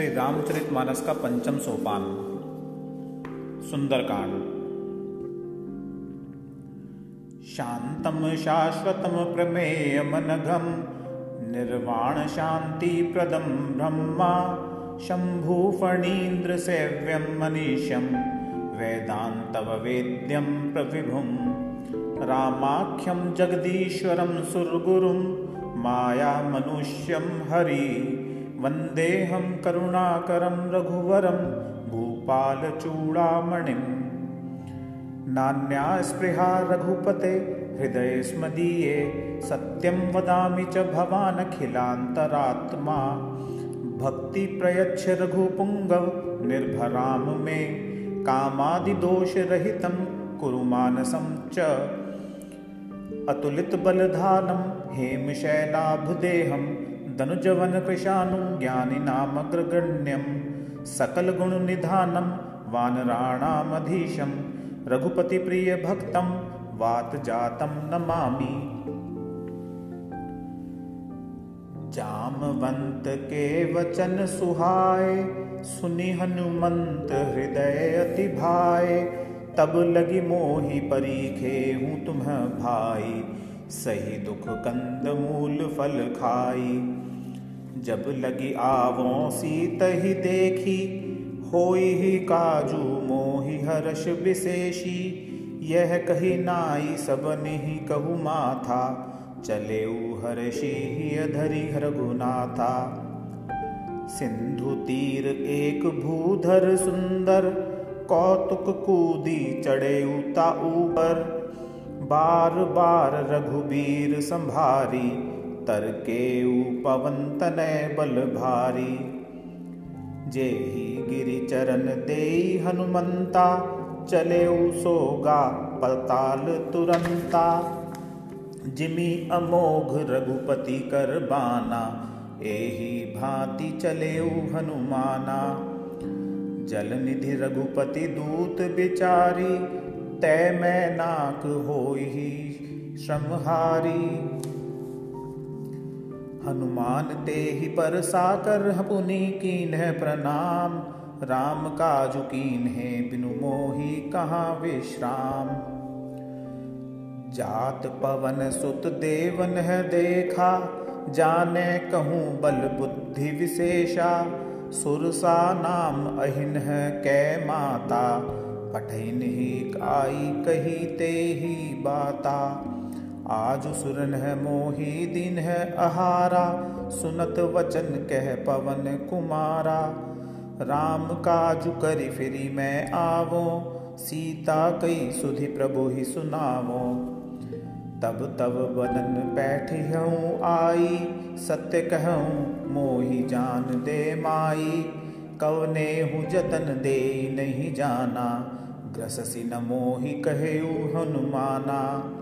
श्री रामचरितमानस का पंचम सोपान, सुंदरकांड। शांतम शाश्वतम प्रमेयमनघम निर्वाण शांति प्रदम ब्रह्मा, शंभु फणीन्द्र सेव्यम मनीषम, वेदांतव वेद्यम प्रविभुम, रामाख्यम जगदीश्वरम सुरगुरुम, माया मनुष्यम हरि। वन्देऽहं करुणाकरं रघुवरं भूपालचूडामणिम् नान्या स्पृहा रघुपते हृदयस्मदीये सत्यं वदामि च भवानखिलान्तरात्मा। भक्तिप्रयच्छ रघुपुङ्गव निर्भरां मे। कामादिदोषरहितं कुरु मानसं च। अतुलितबलधानं हेमशैलाभदेहं धनुजवन कृशानु ज्ञानी नामग्रगण्यम सकल गुण निधानम वानराणामधीशम रघुपति प्रिय भक्तम वात जातम नमामि। जामवंत के वचन सुहाए सुनि हनुमंत हृदय अति भाए तब लगी मोहि परीखे हूँ तुम भाई, सही दुख कंद मूल फल खाई। जब लगी आवो सीत ही देखी, होई ही काजू मोहि हर्ष विशेषी। यह कही नाई, सब नहीं कहु माथा। चले हर्षि धरि रघुनाथा। सिंधु तीर एक भूधर सुंदर, कौतुक कूदी चढ़े उता ऊपर। बार बार रघुबीर संभारी तरके पवन तनय बल भारी। जे ही गिरि चरण दे हनुमंता चले सोगा पताल तुरंता। जिमी अमोघ रघुपति कर बाना, एही भांति चले हनुमाना। जल निधि रघुपति दूत बिचारी तय मैं नाक हो ही श्रमहारी। हनुमान ते ही पर साकर पुनि कीन है प्रणाम। राम काजु कीन है बिनु मोही कहाँ विश्राम। जात पवन सुत देवन है देखा, जाने कहूँ बल बुद्धि विशेषा। सुरसा नाम अहिन है कै माता पठन ही आई कही ते ही बाता। आज सुरन है मोही, दिन है अहारा। सुनत वचन कह पवन कुमारा। राम काजु करी फिरी मैं आवो। सीता कई सुधि प्रभु ही सुनावो। तब तब बदन बैठ हूँ आई। सत्य कहूँ मोही जान दे माई। कवने हूँ जतन दे नहीं जाना। ग्रससी न मोही कहे हनुमाना।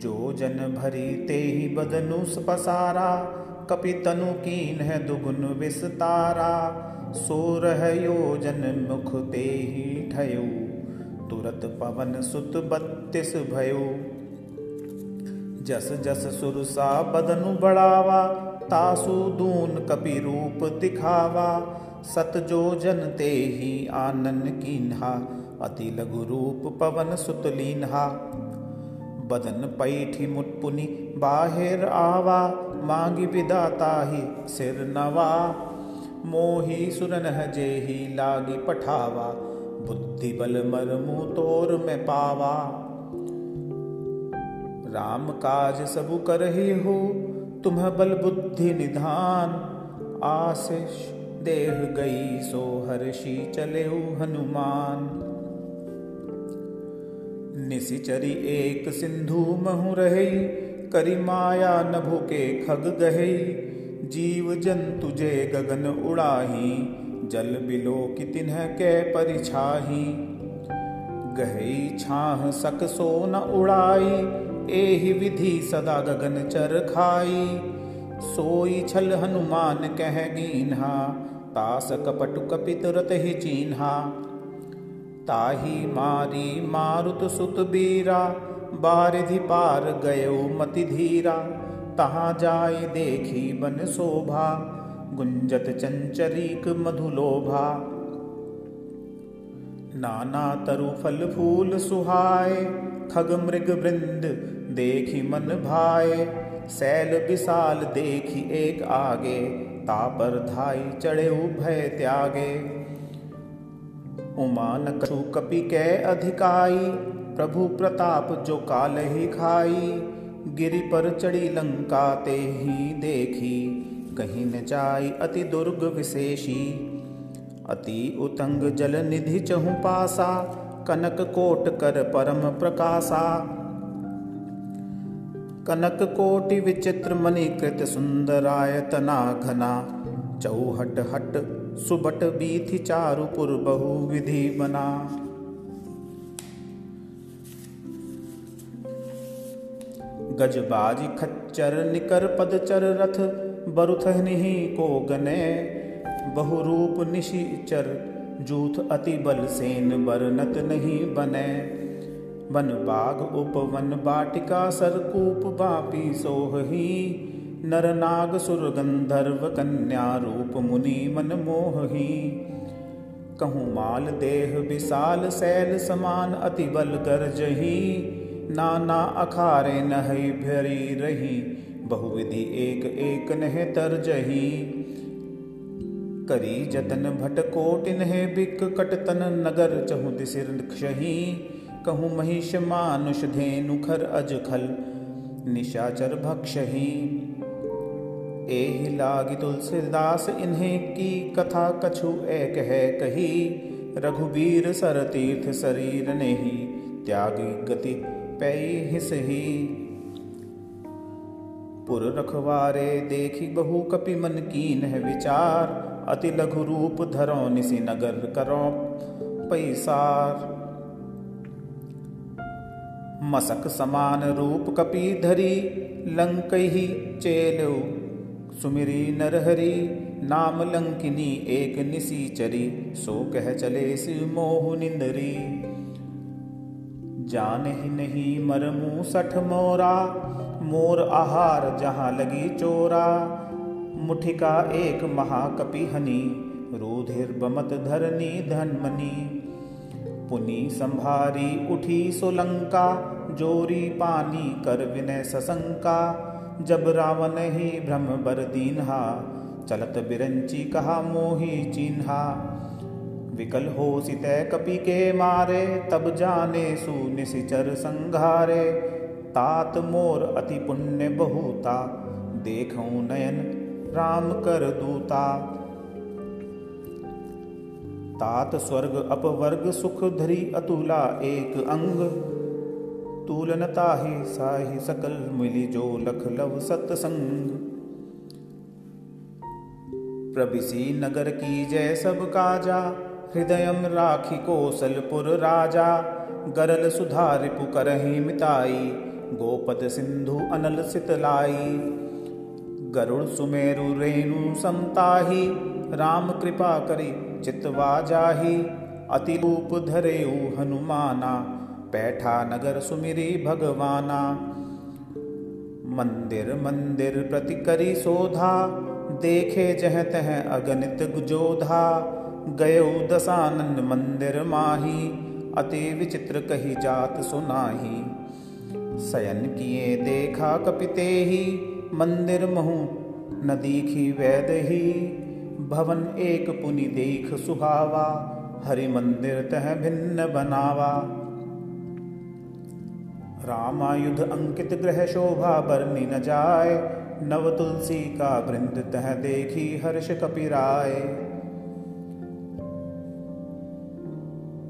जो जन भरी ते ही बदनु पसारा कपि तनु कीन है दुगुन विस्तारा। सोरह योजन मुख ते ही ठयु, तुरत पवन सुत बत्तीस भयो। जस जस सुरसा बदनु बढ़ावा, तासु दून कपि रूप दिखावा। सत जो जन ते ही आनन कीन्हा, अति लघु रूप पवन सुत लीन्हा। बदन पैठी मुटपुनी, बाहिर आवा, मांगी विदाता ही सिर नवा। मोही सुरन जे ही लागी पठावा बुद्धि बल मरमु तोर में पावा। राम काज सबु कर ही हो तुम बल बुद्धि निधान। आशिष देह गई सो हर्षि चले हनुमान। निशिचरी एक सिंधु महु रहे, करी माया न भूके खग गहे। जीव जंतु जे गगन उड़ाही, जल बिलो कि तिन्ह के परिछाही। गहे छाह सक सो न उड़ाई, एहि विधि सदा गगन चर खाई। सोई छल हनुमान कह गीन्हा तास कपट कपित रत ही चीन्हा। ताही मारी मारुत सुत बीरा, बारिधि पार गयो मति धीरा। तहाँ जाय देखी बन शोभा, गुंजत चंचरीक मधुलोभा। नाना तरु फल फूल सुहाय, खग मृग वृंद देखी मन भाए सैल विशाल देखी एक आगे, तापर धाई चढ़े भय त्यागे। उमान कछु कपि कै अधिकाई। प्रभु प्रताप जो काल ही खाई। गिरि पर चढ़ी लंका ते ही देखी। कहीं न जाई अति दुर्ग विशेषी। अति उतंग जल निधि चहु पासा। कनक कोट कर परम प्रकाशा। कनक कोटि विचित्र मणिकृत सुंदरायतना घना। चौहट हट सुबट बीथि चारुपुर बहु विधि बना। गजबाज खच्चर निकर पदचर रथ, बरुथ निहि को गने। बहुरूप निशिचर जूथ अति बल सेन बरनत नहीं बने। वन बाग उपवन बाटिका सरकूप बापी सोही नर नाग सुर गंधर्व कन्या रूप मुनि मन मोही कहूँ माल देह विशाल सैल समान अति बल गर्जही। नाना अखारे नह भरी रही, बहुविधि एक एक नह तरजही। करी जतन भट कोटिन है बिक कटतन नगर चहु दिसिर क्षही। कहूँ महिष मानुष धेनु खर अज खल निशाचर भक्षही। एहि लागी तुलसीदास इन्हें की कथा कछु एक है कही। रघुबीर सर तीर्थ शरीर ने ही त्यागी गति पै हिस ही पुर रखवारे देखी बहु कपि मन कीन है विचार, अति लघु रूप धरो निसी नगर करो पैसार। मसक समान रूप कपी धरी लंक ही चेलो सुमिरी नरहरी, नाम लंकिनी, एक निसी चरी, सो कह चले मोह निंदरी। जान ही नहीं मरमू सठ मोरा, मोर आहार जहाँ लगी चोरा। मुठिका एक महाकपि हनी, रुधिर बमत धरनी धनमनी। पुनि संभारी उठी सोलंका, जोरी पानी कर विनय सशंका। जब रावण ही ब्रह्म बर दीन्हा, चलत बिरंची कहा मोही चिन्हा। विकल हो सित कपि के मारे, तब जाने सुनिशिचर संघारे। तात मोर अति पुण्य बहुता, देखूँ नयन राम कर दूता। तात स्वर्ग अपवर्ग सुख धरी अतुला एक अंग तूलनता ही साही सकल मिली जो लख लव सत्संग। प्रभिसी नगर की जय सब काजा हृदय राखी कौशलपुर राजा। गरल सुधारि पुकरही मिताई, गोपद सिंधु अनल सितलाई। गरुड़ सुमेरु रेणु समताही राम कृपा करी चितवा जाही। अति रूप धरे हनुमाना बैठा नगर सुमिरी भगवाना। मंदिर मंदिर प्रति करी सोधा देखे जह तह अगणित गुजोधा। गयो दसानंद मंदिर माही। अति विचित्र कही जात सुनाही। शयन किए देखा कपिते ही मंदिर महु न दीखी वैद ही भवन एक पुनि देख सुहावा। हरि मंदिर तह भिन्न बनावा। रामायुध अंकित ग्रह शोभा बरनी न जाय नव तुलसी का वृंद तह देखी हर्ष कपिराय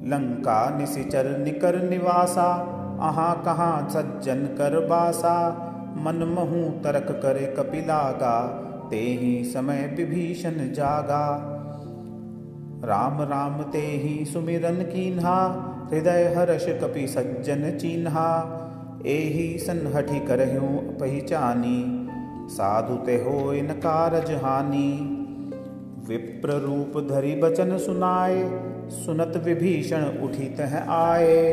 लंका निशिचर निकर निवासा, आहा कहाँ सज्जन कर बासा, मन महू तरक करे कपिलागा ते ही समय विभीषण जागा। राम राम ते ही सुमिरन कीन्हा हृदय हर्ष कपि सज्जन चिन्हा। एही सन्हठि करहूँ पहचानी। साधु ते हो इन कारज हानि। विप्र रूप धरि बचन सुनाए। सुनत विभीषण उठी तह आए।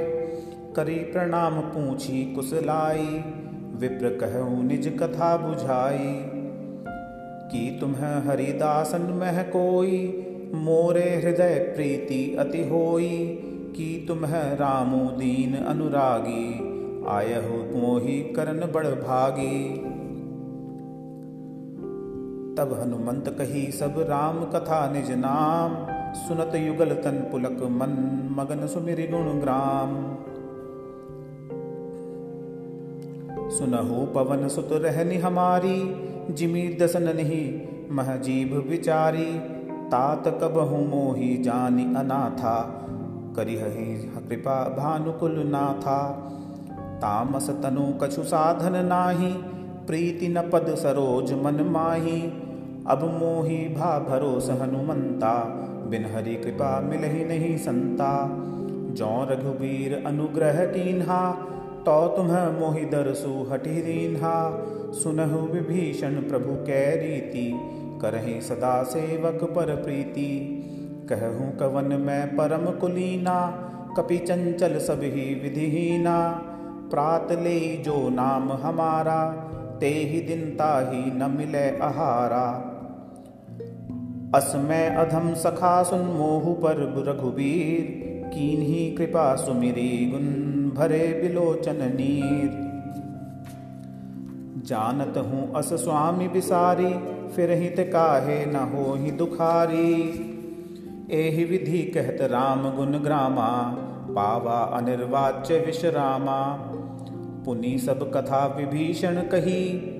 करी प्रणाम पूछी कुशलाई विप्र कहूँ निज कथा बुझाई। कि तुम्हें हरिदासन मह कोई? मोरे हृदय प्रीति अति होई। कि तुम्हें रामू दीन अनुरागी, आयहु मोही करण बड़ भागी। तब हनुमंत कही, सब राम कथा निज नाम, सुनत युगल तन पुलक मन मगन सुमिर गुण ग्राम। सुनहु पवन सुत रहनि हमारी, जिमी दसन नहीं महजीब विचारी, तात कबहु मोही जानी अनाथा। करिहि कृपा भानुकुल नाथा तामस तनु कछु साधन नाही। प्रीति न पद सरोज मन माही। अब मोही भा भरोस हनुमंता। बिन हरि कृपा मिल ही नहीं संता। जौ रघुबीर अनुग्रह कीन्हा तो तुम्ह मोहि दरसु हटि रीन्हा। सुनहु विभीषण प्रभु कै रीति। करहि सदा सेवक पर प्रीति। कहूँ कवन मैं परम कुलीना, कपि चंचल सब ही विधिहीना। प्रात ले जो नाम हमारा, ते ही दिन ताही न मिले आहारा। असमय अधम सखा सुन मोहु पर रघुबीर कीन्ही कृपा सुमिरी गुन भरे बिलोचन नीर। जानत हूँ अस स्वामी बिसारी, फिर हित काहे न हो ही दुखारी। एहि विधि कहत राम गुण ग्रामा, पावा अनिर्वाच्य विश्रामा। पुनि सब कथा विभीषण कही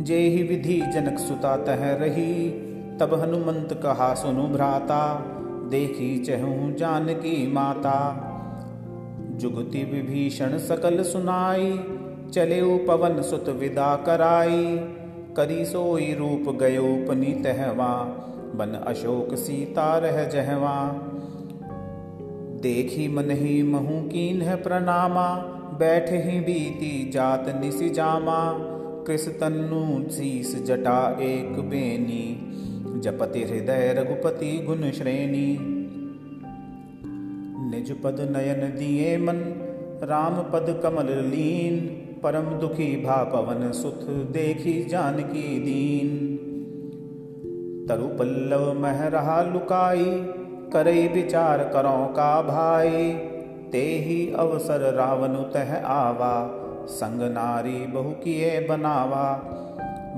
जे ही विधि जनक सुता तह रही, तब हनुमंत कहा, सुनु भ्राता, देखी चहू जानकी माता जुगति विभीषण सकल सुनाई चले पवन सुत विदा कराई। करी सोई रूप गयो पनीत हवा बन अशोक सीता रह जहवा। देखी मन ही महू कीन है प्रणामा, बैठ ही बीती जात निसी जामा। कृष तन्नु शीस जटा एक बेनी, जपति हृदय रघुपति गुण श्रेणी। निज पद नयन दिए मन, राम पद कमल लीन। परम दुखी भा पवन सुख देखी जानकी दीन। तरु पल्लव मह रहा लुकाई, करई विचार करो का भाई। ते ही अवसर रावण तह आवा, संग नारी बहु किए बनावा।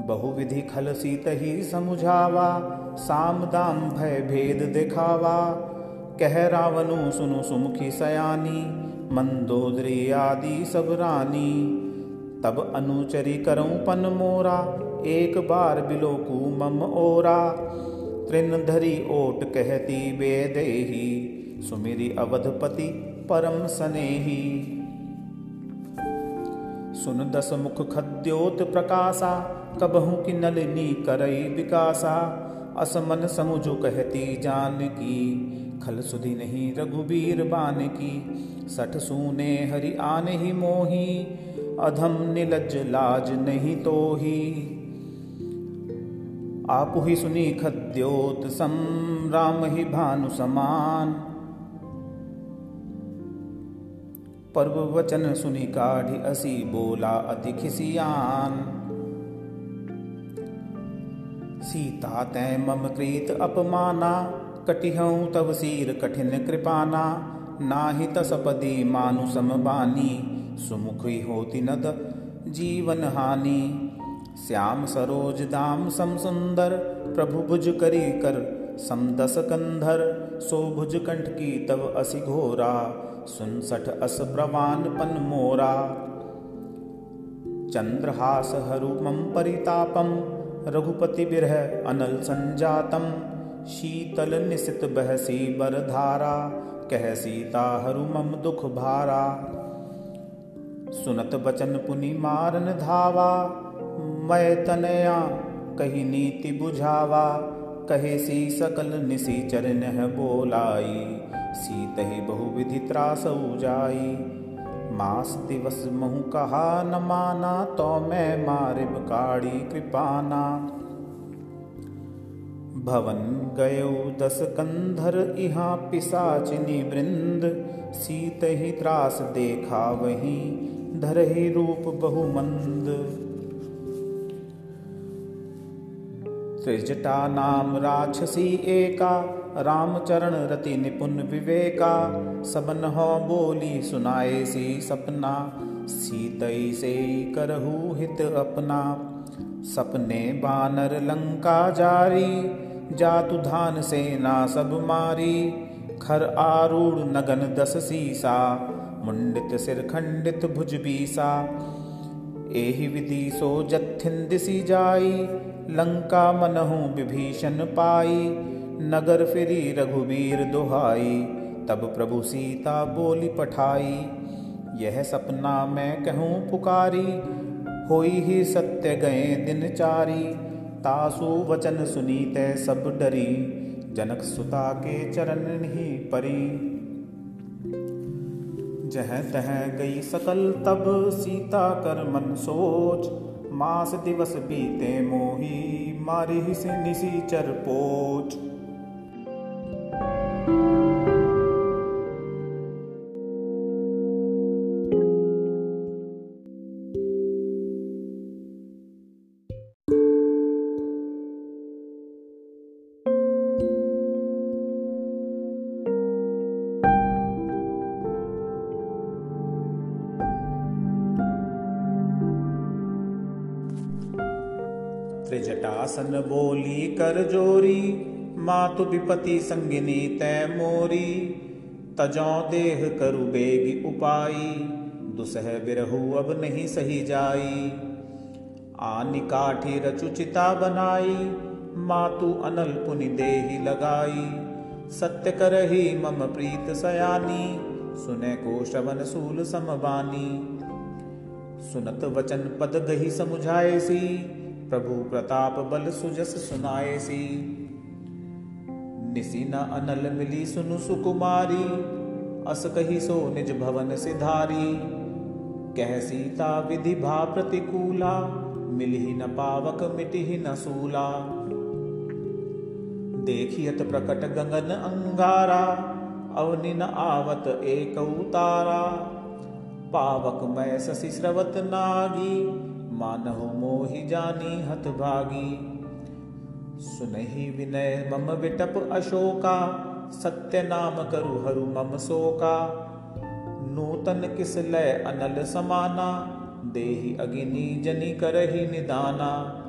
बहुविधि खल सीत ही समुझावा, साम दाम भय भेद दिखावा। कह रावनु सुनु सुमुखी सयानी, मंदोदरी आदि सब रानी। तब अनुचरी करऊं पन मोरा एक बार बिलोकू मम ओरा, तृण धरी ओट कहती बेदेही, सुमिरी अवधपति परम सनेही। सुन दस मुख खद्योत प्रकाशा, कबहू की नलिनी करई विकासा। असमन समुझो कहती जान की, खल सुधि नहीं रघुबीर बान की। सठ सूने हरि आन ही मोही, अधम निलज लाज नहीं तो ही आप ही सुनी खद्योत सम राम ही भानु समान। पर्व वचन सुनी काढ़ी असी बोला अति खिसियान सीता तै मम कृत अपमाना कटिहऊँ तव सीर कठिन कृपाना। नाहि तसपदी मानु समबानी, सुमुखी होती नद जीवन हानि। श्याम सरोज दाम सम सुंदर, प्रभु भुज करी कर। समदस कंधर, सो भुज कंठ की तव असि घोरा। सुन सठ अस प्रवान पन मोरा। चंद्रहास हरु मम परितापम, रघुपति बिरह अनल संजातम। शीतल निशित बहसी बरधारा कह सीता हरु मम दुख भारा। सुनत बचन पुनि मारन धावा मैं तनया, कही नीति बुझावा, कहे सी सकल निसी चरण बोलाई। सीत ही बहुविधि त्रास जाई मास दिवस महु कहा न माना तो मैं मारिब काड़ी कृपाना। भवन गयो दस कंधर, इहाँ पिसाचिनी वृंद। सीत ही त्रास देखा वही, धर ही रूप बहुमंद। त्रिजटा नाम राक्षसी एका, रामचरण रति निपुण विवेका। सबन हो बोली, सुनाए सी सपना, सीतई से करहु हित अपना। सपने बानर लंका जारी जातु धान सेना सब मारी। खर आरूढ़ नगन दस सीसा, मुंडित सिर खंडित भुज बीसा। एहि विधि सो जथिन दिसी जाई लंका मनहु विभीषण पाई, नगर फिरी रघुवीर दुहाई, तब प्रभु सीता बोली पठाई, यह सपना मैं कहूँ पुकारी, होई ही सत्य गए दिन चारी, तासु वचन सुनीते सब डरी, जनक सुता के चरण ही परी। जह तह गई सकल तब सीता कर मन सोच मास दिवस बीते मोही मारी से निसी चर त्रिजटासन बोली, कर जोरी, मातु विपति संगिनी तय मोरी। तजौ देह करु बेगी उपाई, दुसह बिरहु अब नहीं सही जाई। आनि काठी रचुचिता बनाई, मातु अनल पुनि देही लगाई। सत्य करही मम प्रीत सयानी, सुने को श्रवण सूल समबानी। सुनत वचन पद गही समुझाए सी प्रभु प्रताप बल सुजस सुनाए सी। निसी न अनल मिली सुनु सुकुमारी, अस कही सो निज भवन सिधारी। कह सीता विधि भा प्रतिकूला, मिलही न पावक मिटही न सूला। देखियत प्रकट गगन अंगारा, अवनि न आवत एक उतारा। पावक मैं ससी स्रवत नागी मानहु मोहि जानी हत भागी। सुनहि विनय मम विटप अशोका, सत्य नाम करु हरु मम शोका। नूतन किस लय अनल समाना, देहि अगिनी जनि करहि निदाना।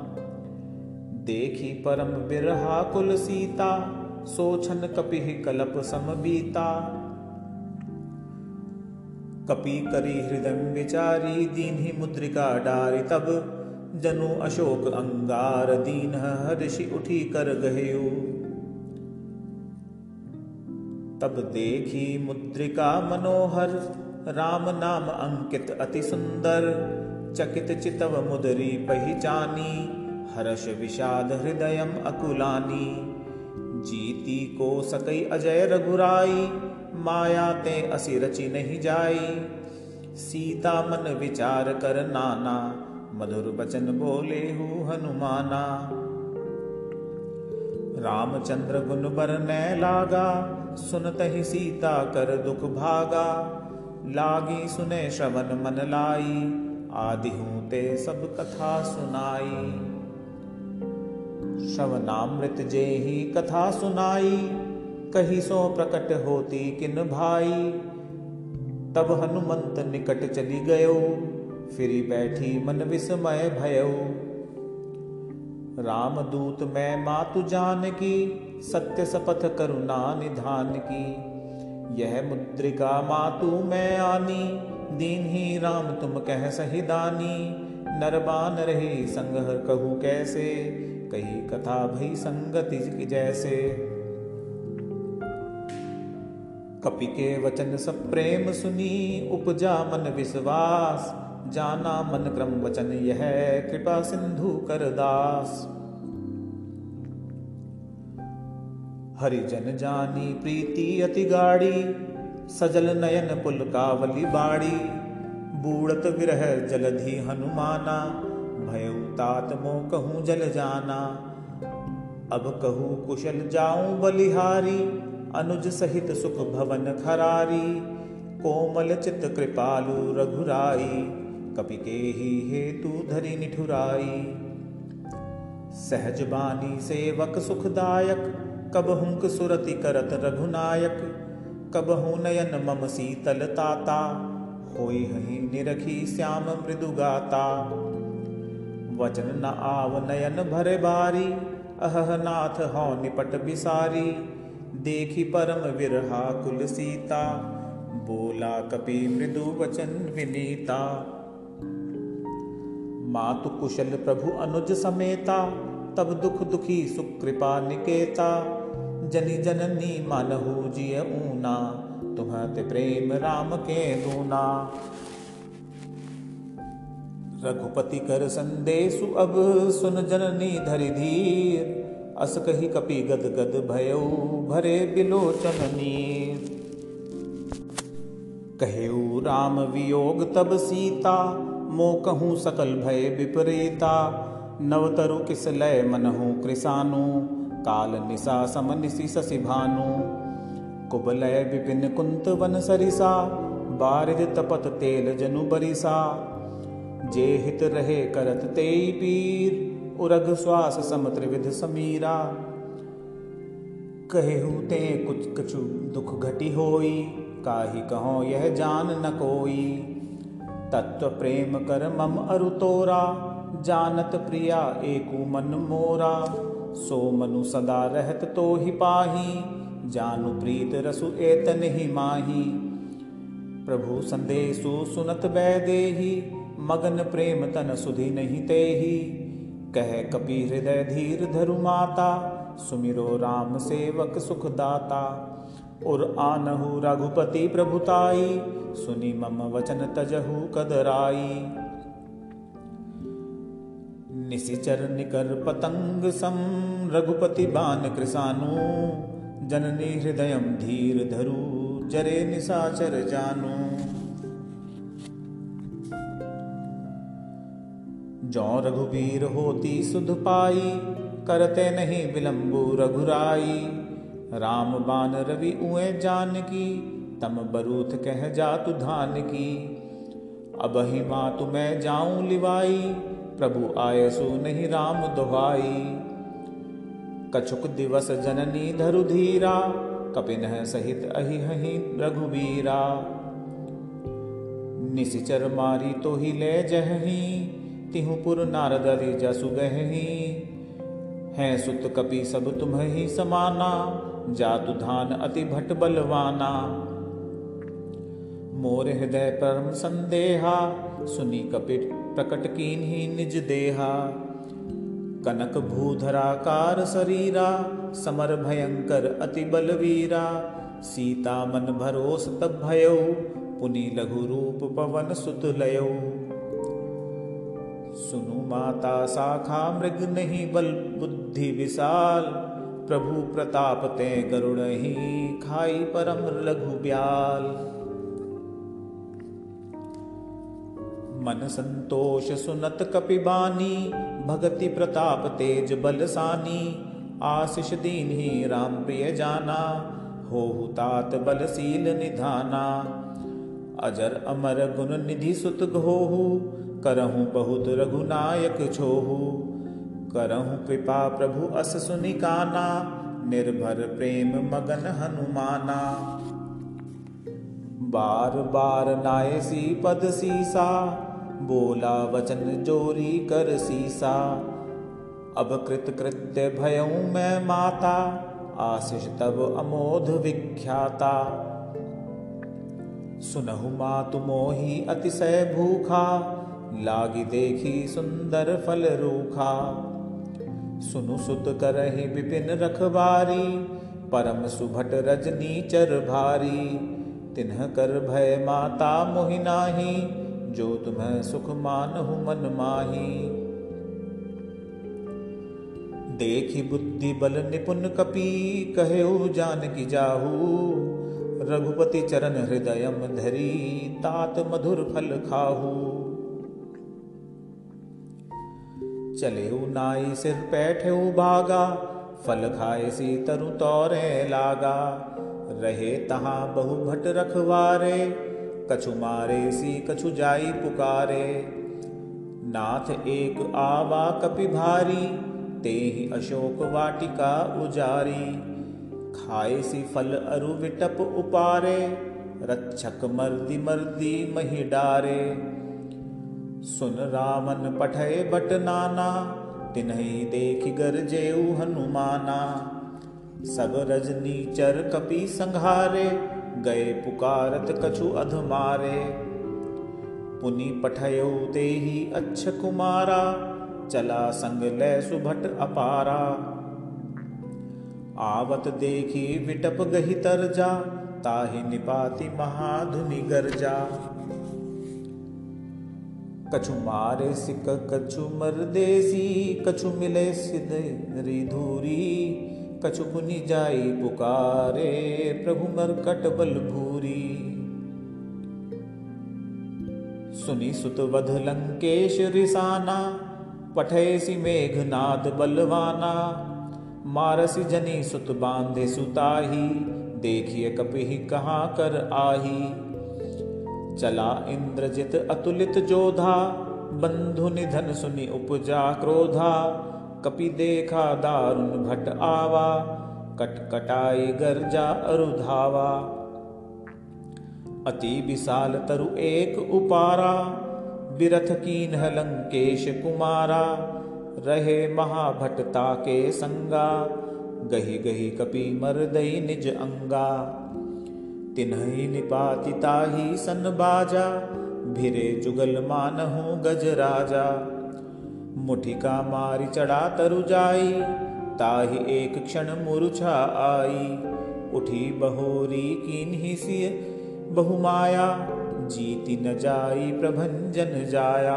देखी परम बिरहा कुल सीता, सोछन कपिहि कलप समबीता कपि करी हृदय विचारी दीन ही मुद्रिका डारी तब। जनु अशोक अंगार, दीन हर्षि उठी कर गयो तब देखी मुद्रिका मनोहर, राम नाम अंकित अति सुंदर। चकित चितव मुदरी पहचानी, हर्ष विषाद हृदय अकुलानी। जीती को सकई अजय रघुराई माया ते असि रचि नहीं जाई। सीता मन विचार कर नाना, मधुर बचन बोले हु हनुमाना। रामचंद्र गुन बर न लागा, सुनत ही सीता कर दुख भागा। लागी सुने श्रवण मन लाई, आदि हूँ ते सब कथा सुनाई। श्रवनामृत जे ही कथा सुनाई। कही सो प्रकट होती किन भाई? तब हनुमंत निकट चली गयो, फिरी बैठी मन विस्मय भयो। राम दूत मैं मातु जान की सत्य सपथ करुणा निधान की। यह मुद्रिका मातु मैं आनी, दीन ही राम तुम कह सही दानी। नरबान रही संग कहू कैसे, कही कथा भई संगति जैसे। कपि के वचन सब प्रेम सुनी, उपजा मन विश्वास। जाना मन क्रम वचन यह, कृपा सिंधु कर दास। हरिजन जानी, प्रीति अति गाड़ी, सजल नयन पुल कावली बाड़ी। बूढ़त विरह जलधि हनुमाना, भय तात मो कहूँ जल जाना। अब कहूँ कुशल जाऊँ बलिहारी अनुज सहित सुख भवन खरारी, कोमल चित कृपालु रघुराई, कपि के ही हेतु धरि निठुराई। सहज बानी सेवक सुखदायक, कब हुंक सुरति करत रघुनायक, कब हूँ नयन मम शीतल ताता होई हही निरखी श्याम मृदु गाता। वचन न आव नयन भरे बारी अह नाथ हौ निपट बिसारी देखी परम विरहा कुल सीता। बोला कपि मृदु वचन विनीता। मातु कुशल प्रभु अनुज समेता। तब दुख दुखी सुकृपा निकेता। जनि जननी मानहु जिय ऊना। तुम्हते प्रेम राम के दूना। रघुपति कर संदेशु अब सुन जननी धरि धीर। अस कही कपि गद गद भयो, भरे बिलोचन नीर कहेऊ राम वियोग तब सीता, मो कहूँ सकल भय विपरीता। नवतरु किस लय मनहु कृसानु काल निशा सम निशि शशि भानु। कुबलय विपिन कुंत वन सरिसा बारिद तपत तेल जनु बरिसा। जे हित रहे करत तेई पीर उरग श्वास सम त्रिविध समीरा। कहेहु ते कुछ कछु दुख घटी होई, काहि कहो यह जान न कोई। तत्व प्रेम कर मम अरु तोरा, जानत प्रिया एकु मन मोरा। सो मनु सदा रहत तो ही पाही, जानु प्रीत रसु एतन ही माही। प्रभु संदेशु सुनत बैदेही मगन प्रेम तन सुधि नहीं ते ही कह कपि हृदय धीर धरु माता, सुमिरो राम सेवक सुख दाता। और आनहु रघुपति प्रभुताई सुनी मम वचन तजहु कदराई। निशिचर निकर पतंग सम रघुपति बान कृसानु जननी हृदय धीर धरु, जरे निशाचर जानु। जो रघुवीर होती सुध पाई, करते नहीं विलंबु रघुराई। राम बान रवि उए जान की तम बरूथ कह जा तु धान की अब ही माँ तुम्हें जाऊँ लिवाई, प्रभु आयसु नहीं राम दुहाई। कछुक दिवस जननी धरु धीरा, कपिन सहित अहि हहि रघुवीरा। निशिचर मारी तो ही ले जही तिहुपुर नारदरि जसु गही हैं सुत कपि सब तुम ही समाना जातु धान अति भट बलवाना। मोर हृदय परम संदेहा, सुनी कपिट प्रकट कीन ही निज देहा। कनक भूधराकार शरीरा, समर भयंकर अति बलवीरा। सीता मन भरोस तब भयो, पुनि लघु रूप पवन सुत लयो। सुनु माता शाखा मृग नहीं बल बुद्धि विशाल, प्रभु प्रताप ते गरुड़ ही खाई परम लघु ब्याल। मन संतोष सुनत कपिबानी भगति प्रताप तेज बलसानी आशिष दीन ही राम प्रिय जाना हो तात बलशील निधाना। अजर अमर गुण निधि सुत घोहु करहु बहुत रघुनायक छोहु। करहु कृपा प्रभु अस सुनिकाना निर्भर प्रेम मगन हनुमाना। बार बार नायसी पद सीसा, बोला वचन जोरी कर सीसा। अब कृत कृत्य भयऊ मैं माता, आशीष तब अमोध विख्याता। सुनहु मातु मोही अतिशय भूखा लागी देखी सुंदर फल रूखा। सुनु सुत करही विपिन रखवारी, परम सुभट रजनी चर भारी। तिन्ह कर भय माता मोहिनाही जो तुम्हें सुख मानहु मन माही। देखी बुद्धि बल निपुण कपी कहे जान की जाहू। रघुपति चरण हृदय धरी, तात मधुर फल खाहू। चले नाई सिर पैठे भागा, फल खाए सी तरु तौरे लागा। रहे तहां बहु भट रखवारे, कछु मारे सी कछु जाई पुकारे। नाथ एक आवा कपि भारी ते ही अशोक वाटिका उजारी। खाए सी फल अरु विटप उपारे, रक्षक मर्दी मर्दी मही डारे। सुन रामन पठय बट नाना, तिन्ही देख गरजेऊ हनुमाना। सब रजनी चर कपि संघारे, गए पुकारत कछु अधमारे। पुनि पठयो ते ही अच्छ कुमारा, चला संग लै सुभट अपारा। आवत देखी विटप गही तरजा, ताहि निपाति महाधुनि गर्जा। कछु मारे सिक कछु मर देसी कछु मिले सिद धूरी, कछु पुनि जाई पुकारे प्रभु मरकट बल भूरी सुनी सुत वध लंकेश रिसाना पठेसी मेघनाद बलवाना। मारसी जनी सुत बांधे सुताही, देखिए कपिही कहाँ कर आही। चला इंद्रजित अतुलित जोधा, बंधु निधन सुनि उपजा क्रोधा, कपि देखा दारुण भट आवा, कटकटाई गर्जा अरुधावा। अति विशाल तरु एक उपारा बिरथ कीन लंकेश कुमारा, रहे महाभटता के संगा, गही गही कपि मरदई निज अंगा। तिन्ही निपातिता ही सन बाजा, भिरे जुगल मानहु गज राजा। मुठिका मारी चढ़ा तरु जाई, ताही एक क्षण मुरुछा आई। उठी बहोरी कीन्ही सी बहुमाया जीति न जाई प्रभंजन जाया।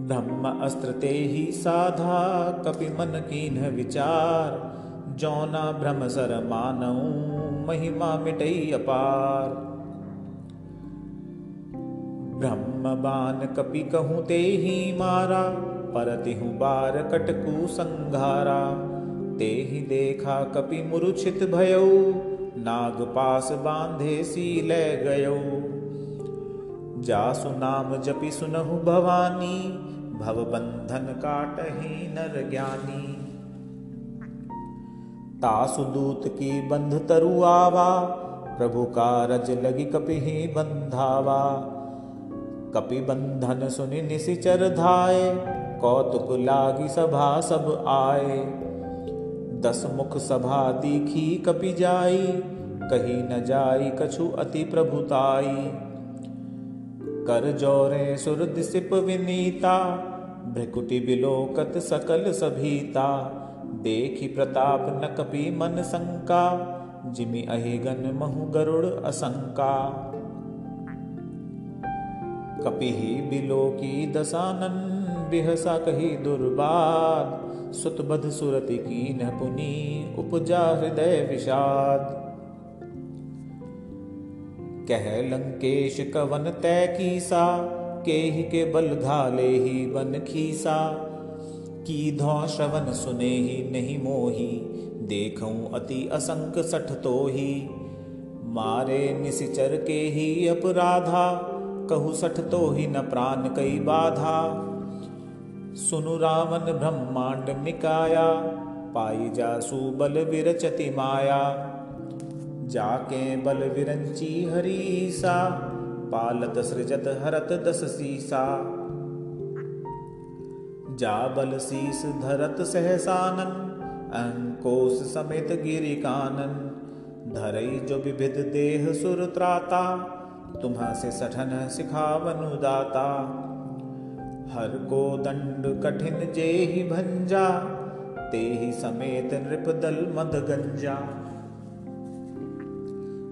ब्रह्म अस्त्र ते ही साधा, कपि मन कीन विचार जौना भ्रम सर मानऊ, महिमा मिटई अपार। ब्रह्म बान कपि कहूँ ते ही मारा, परतिहु बार कटकु संघारा। ते ही देखा कपि मुरुछित भयऊ, नाग पास बांधे सी ले गयो जासु नाम जपि सुनहु भवानी, भव बंधन काटही नर ज्ञानी। तासुदूत की बंध तरुआवा, प्रभु का रज लगी कपि ही बंधावा। कपि बंधन सुनि निशिचर धाये, कौतुक लागी सभा सब आए दस मुख सभा दीखी कपि जाई, कही न जाई कछु अति प्रभुताई कर जोरे सुर सिप विनीता, भ्रिकुटी बिलोकत सकल सभीता। देखी प्रताप न कपि मन शंका, जिमि अहिगन महु गरुड़ असंका। कपि ही बिलो की दसानन बिहसा कही दुर्बाद। सुत बध सुरति की न पुनी, उपजा हृदय विषाद। कह लंकेश कवन तय कीसा के ही के बल घाले ही बन खीसा। की धौ श्रवण सुने ही नहीं मोही, देखूँ अति असंक सठ तो ही मारे निशिचर के ही अपराधा, कहु सठ तो ही न प्राण कई बाधा। सुनु रावण ब्रह्मांड निकाया, पाई जासु बल विरचति माया। जाके बल विरंची हरीसा, पालत सृजत हरत दस सीसा। जाबल शीस धरत सहसानन, अंकोस समेत गिरी कानन धरई जो विविध देह सुर त्राता, तुम्हा से सठन सिखावनु दाता। हर को दंड कठिन जे ही भंजा ते ही समेत नृप दल मद गंजा।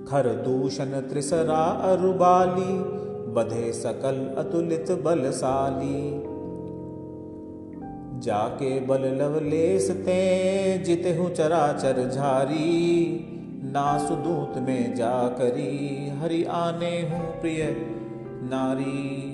खर दूषण त्रिसरा अरुबाली, बधे सकल अतुलित बलशाली। जाके बल लवलेस ते जित हूँ चरा चर झारी ना सुदूत में जा करी हरि आने हूँ प्रिय नारी।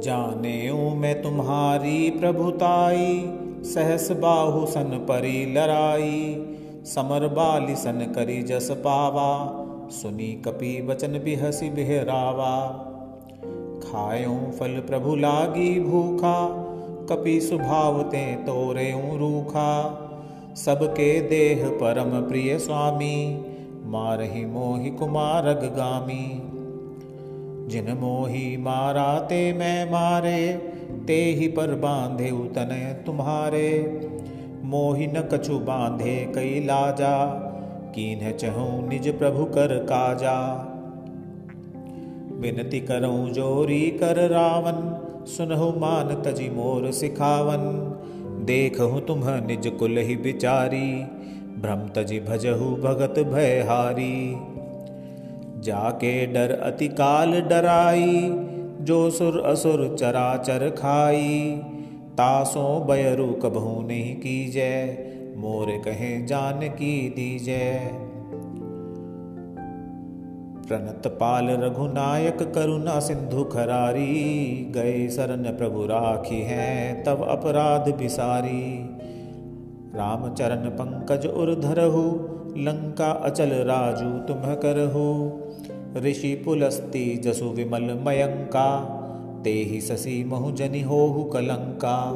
जाने मैं तुम्हारी प्रभुताई। सहस बाहु सन परी लराई समर बाली सन करी जस पावा। सुनी कपि बचन बिहसी बिहरावा। खायो फल प्रभु लागी भूखा। कपि सुभावते तोरे रूखा। सबके देह परम प्रिय स्वामी। मारही मोहि कुमारग गामी। जिन मोही मारा ते मैं मारे, ते ही पर बांधे उतन तुम्हारे। मोहि न कछु बांधे कई लाजा, कीन चहूँ निज प्रभु कर काजा। विनती करऊँ जोरी कर रावन सुनहु मान तजी मोर सिखावन। देखहु तुम निज कुल ही बिचारी भ्रम तजी भजहु भगत भयहारी। जाके डर अति काल डराई, जो सुर असुर चराचर खाई। तासो बयरु कबहू नहीं की जय मोर कहे जान की दी जय प्रणत पाल रघुनायक करुणा सिंधु खरारी, गए सरन प्रभु राखी हैं, तब अपराध बिसारी। रामचरण पंकज उर धरहु, लंका अचल राजू तुम करहु। ऋषि पुलस्ती जसु विमल मयंका ते ही ससी महु जनि होहु कलंका।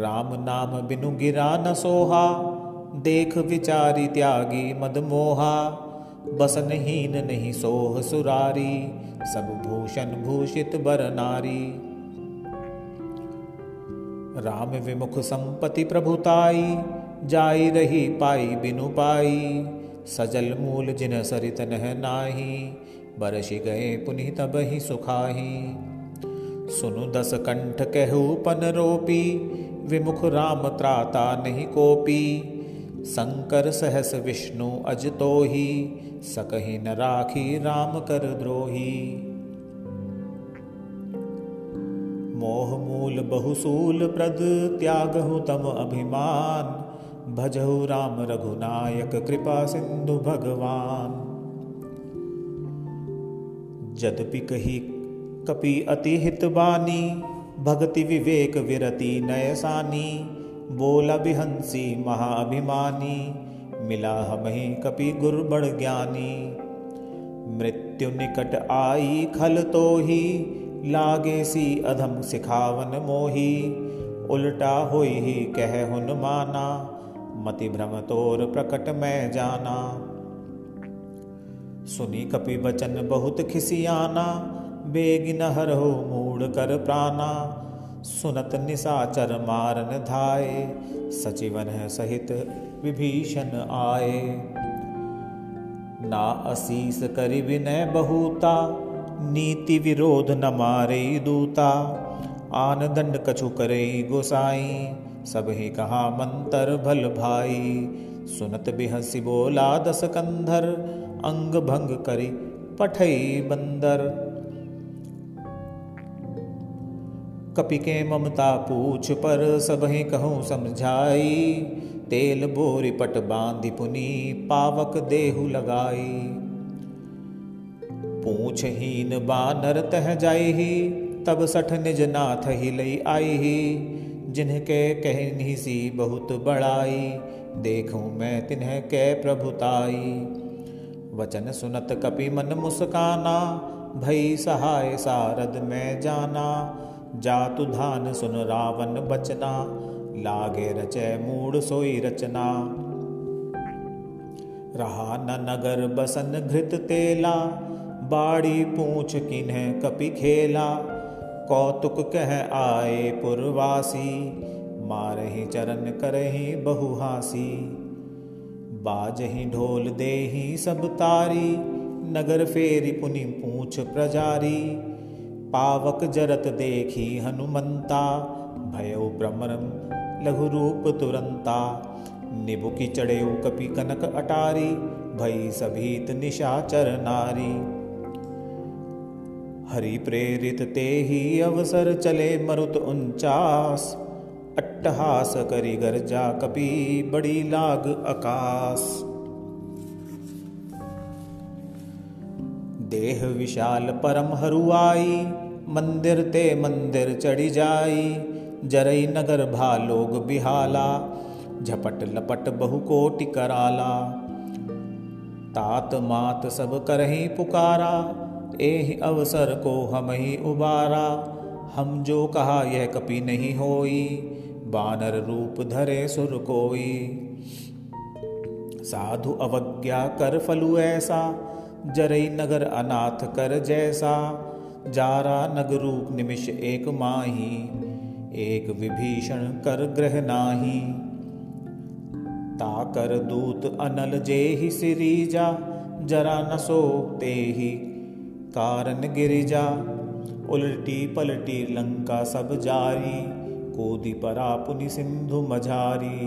राम नाम बिनु गिरा न सोहा, देख विचारी त्यागी मद मोहा। बसन हीन नहीं सोह सुरारी, सब भूषण भूषित बर नारी। राम विमुख संपति प्रभुताई जाई रही पाई बिनु पाई। सजल मूल जिन सरित नह नाही, बरसी गए पुनि तब ही सुखाही। सुनु दस कंठ कहू पन रोपी, विमुख राम त्राता नहीं कोपी। शंकर सहस विष्णु अज तो ही सकही न राखी राम कर द्रोही। मोह मूल बहुसूल प्रद त्यागहु तम अभिमान भजहु राम रघुनायक, कृपा सिंधु भगवान। जदपि कही कपि अति हित बानी भक्ति विवेक विरति नयसानी बोला बिहंसी महाअभिमानी मिला हम ही कपि गुरबड़ ज्ञानी। मृत्यु निकट आई खल तो ही लागे सी अधम सिखावन मोही, उल्टा होई ही कह हुन माना। मति भ्रम तोर प्रकट में जाना। सुनी कपि बचन बहुत खिसियाना बेगिन हर हो मूड कर प्राणा। सुनत निशाचर मारन धाये सचिवन सहित विभीषण आए। ना असीस करि विनय बहुता, नीति विरोध न मारे दूता। आन दंड कछु करे गोसाई सब ही कहा मंतर भल भाई। सुनत बिहसी बोला दस कंधर, अंग भंग करी पठई बंदर। कपि के ममता पूछ पर सब ही कहूँ समझाई। तेल बोरी पट बांधी पुनी पावक देहु लगाई। पूछ हीन बानर तह जाई ही, तब सठ निज नाथ ही लई आई ही। जिनके कहनी सी बहुत बड़ाई, देखूँ मैं तिन्ह के प्रभुताई। वचन सुनत कपि मन मुस्काना, भई सहाय सारद में जाना। जातु धान सुन रावण बचना, लागे रचे मूड सोई रचना। रहा न नगर बसन घृत तेला, बाड़ी पूछ किन्ह कपि खेला। कौतुक कह आए पुरवासी, मारही चरण करही बहुहासी बाजही ढोल देही सब तारी, नगर फेरी पुनि पूछ प्रजारी। पावक जरत देखी हनुमंता, भयो भ्रमरम लघु रूप तुरंता। निबुकी चढ़े कपि कनक अटारी, भई सभीत निशाचर नारी। हरि प्रेरित ते ही अवसर चले मरुत उनचास। अट्टहास करी गर्जा कपी बड़ी लाग आकाश देह विशाल परम हरुआई मंदिर ते मंदिर चढ़ी जाई, जरई नगर भालोग बिहाला, झपट लपट बहु कोटि कराला। तात मात सब करही पुकारा एहि अवसर को हम ही उबारा। हम जो कहा, यह कपि नहीं होई। बानर रूप धरे सुर कोई। साधु अवज्ञा कर फलु ऐसा। जरई नगर अनाथ कर जैसा। जारा नग रूप निमिष एक माही। एक विभीषण कर ग्रह नाही। ताकर दूत अनल जे ही सिरीजा जरा न सो ते ही कारण गिरिजा उलटी पलटी लंका सब जारी कोदि परा पुनि सिंधु मझारी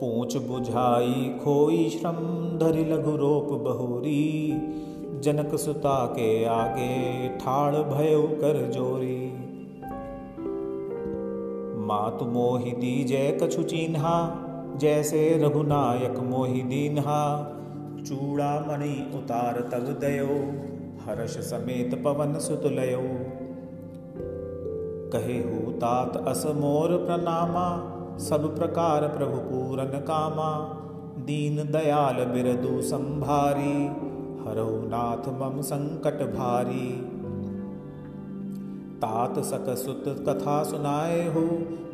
पूछ बुझाई खोई श्रम धरि लघु रोप बहुरी जनक सुता के आगे ठाड़ भयो कर जोरी मातु मोहि दीजय कछु चिन्हा जैसे रघुनायक मोहि दीन्हा चूड़ा मणि उतार तब दयो। हर्ष समेत पवन सुत कहे हु तात अस मोर प्रणामा, सब प्रकार प्रभु पूरन कामा। दीन दयाल बिरदु संभारी, हरौ नाथ मम संकट भारी। तात सक सुत कथा सुनाए हो,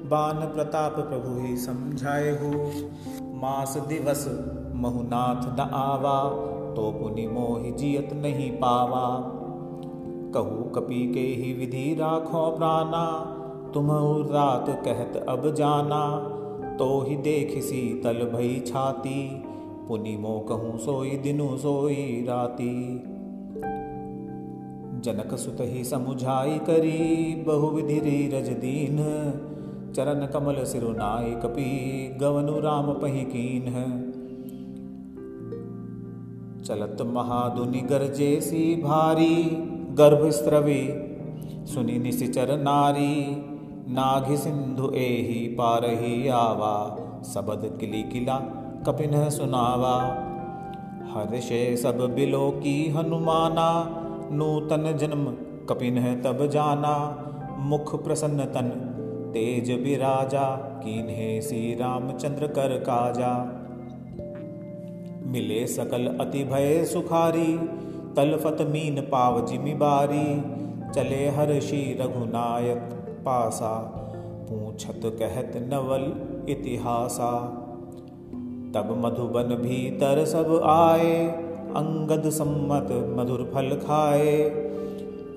बान प्रताप प्रभु ही समझाए हो। मास दिवस महुनाथ न आवा तो पुनि मोहि जियत नहीं पावा। कहू कपि के ही विधि राखो प्राणा, तुम रात कहत अब जाना। तो ही देख सी तल भई छाती, पुनि मो कहूँ सोई दिनु सोई राती। जनक सुत ही समुझाई करी बहुविधि रज दीन। चरण कमल सिरुनाई कपी, गवनु राम पही कीन। चलत महादुनि गरजे सी भारी गर्भ स्त्रवी सुनि निशिचर नारी, नाघि सिंधु एही पारही आवा। सबद किली किला कपिन सुनावा। हर्षे सब बिलो की हनुमाना। नूतन जन्म कपिन तब जाना। मुख प्रसन्न तन तेज विराजा कीन्हे श्री रामचंद्र कर काजा। मिले सकल अति भय सुखारी, तलफत मीन पाव जिमि बारी। चले हर्षि रघुनायक पासा, पूछत कहत नवल इतिहासा। तब मधुबन भीतर सब आए, अंगद सम्मत मधुर फल खाए।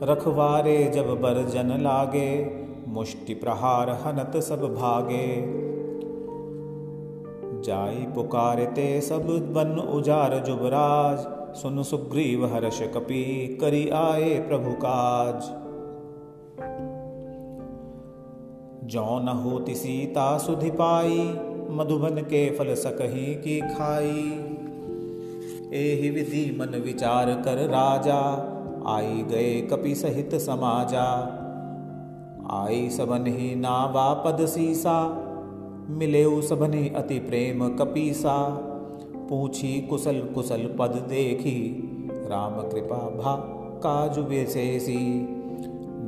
रखवारे जब बरजन लागे, मुष्टि प्रहार हनत सब भागे। जाई पुकारते सब बन उजार जुबराज। सुन सुग्रीव हर्ष कपि करी आए प्रभु काज। जौन होती सीता सुधि पाई, मधुबन के फल सकही की खाई। एहि विधि मन विचार कर राजा, आई गए कपि सहित समाजा। आई सबन ही नावा पद सीसा मिले सबने अति प्रेम कपीसा। पूछी कुशल कुशल पद देखी, राम कृपा भा काजु विशेषी।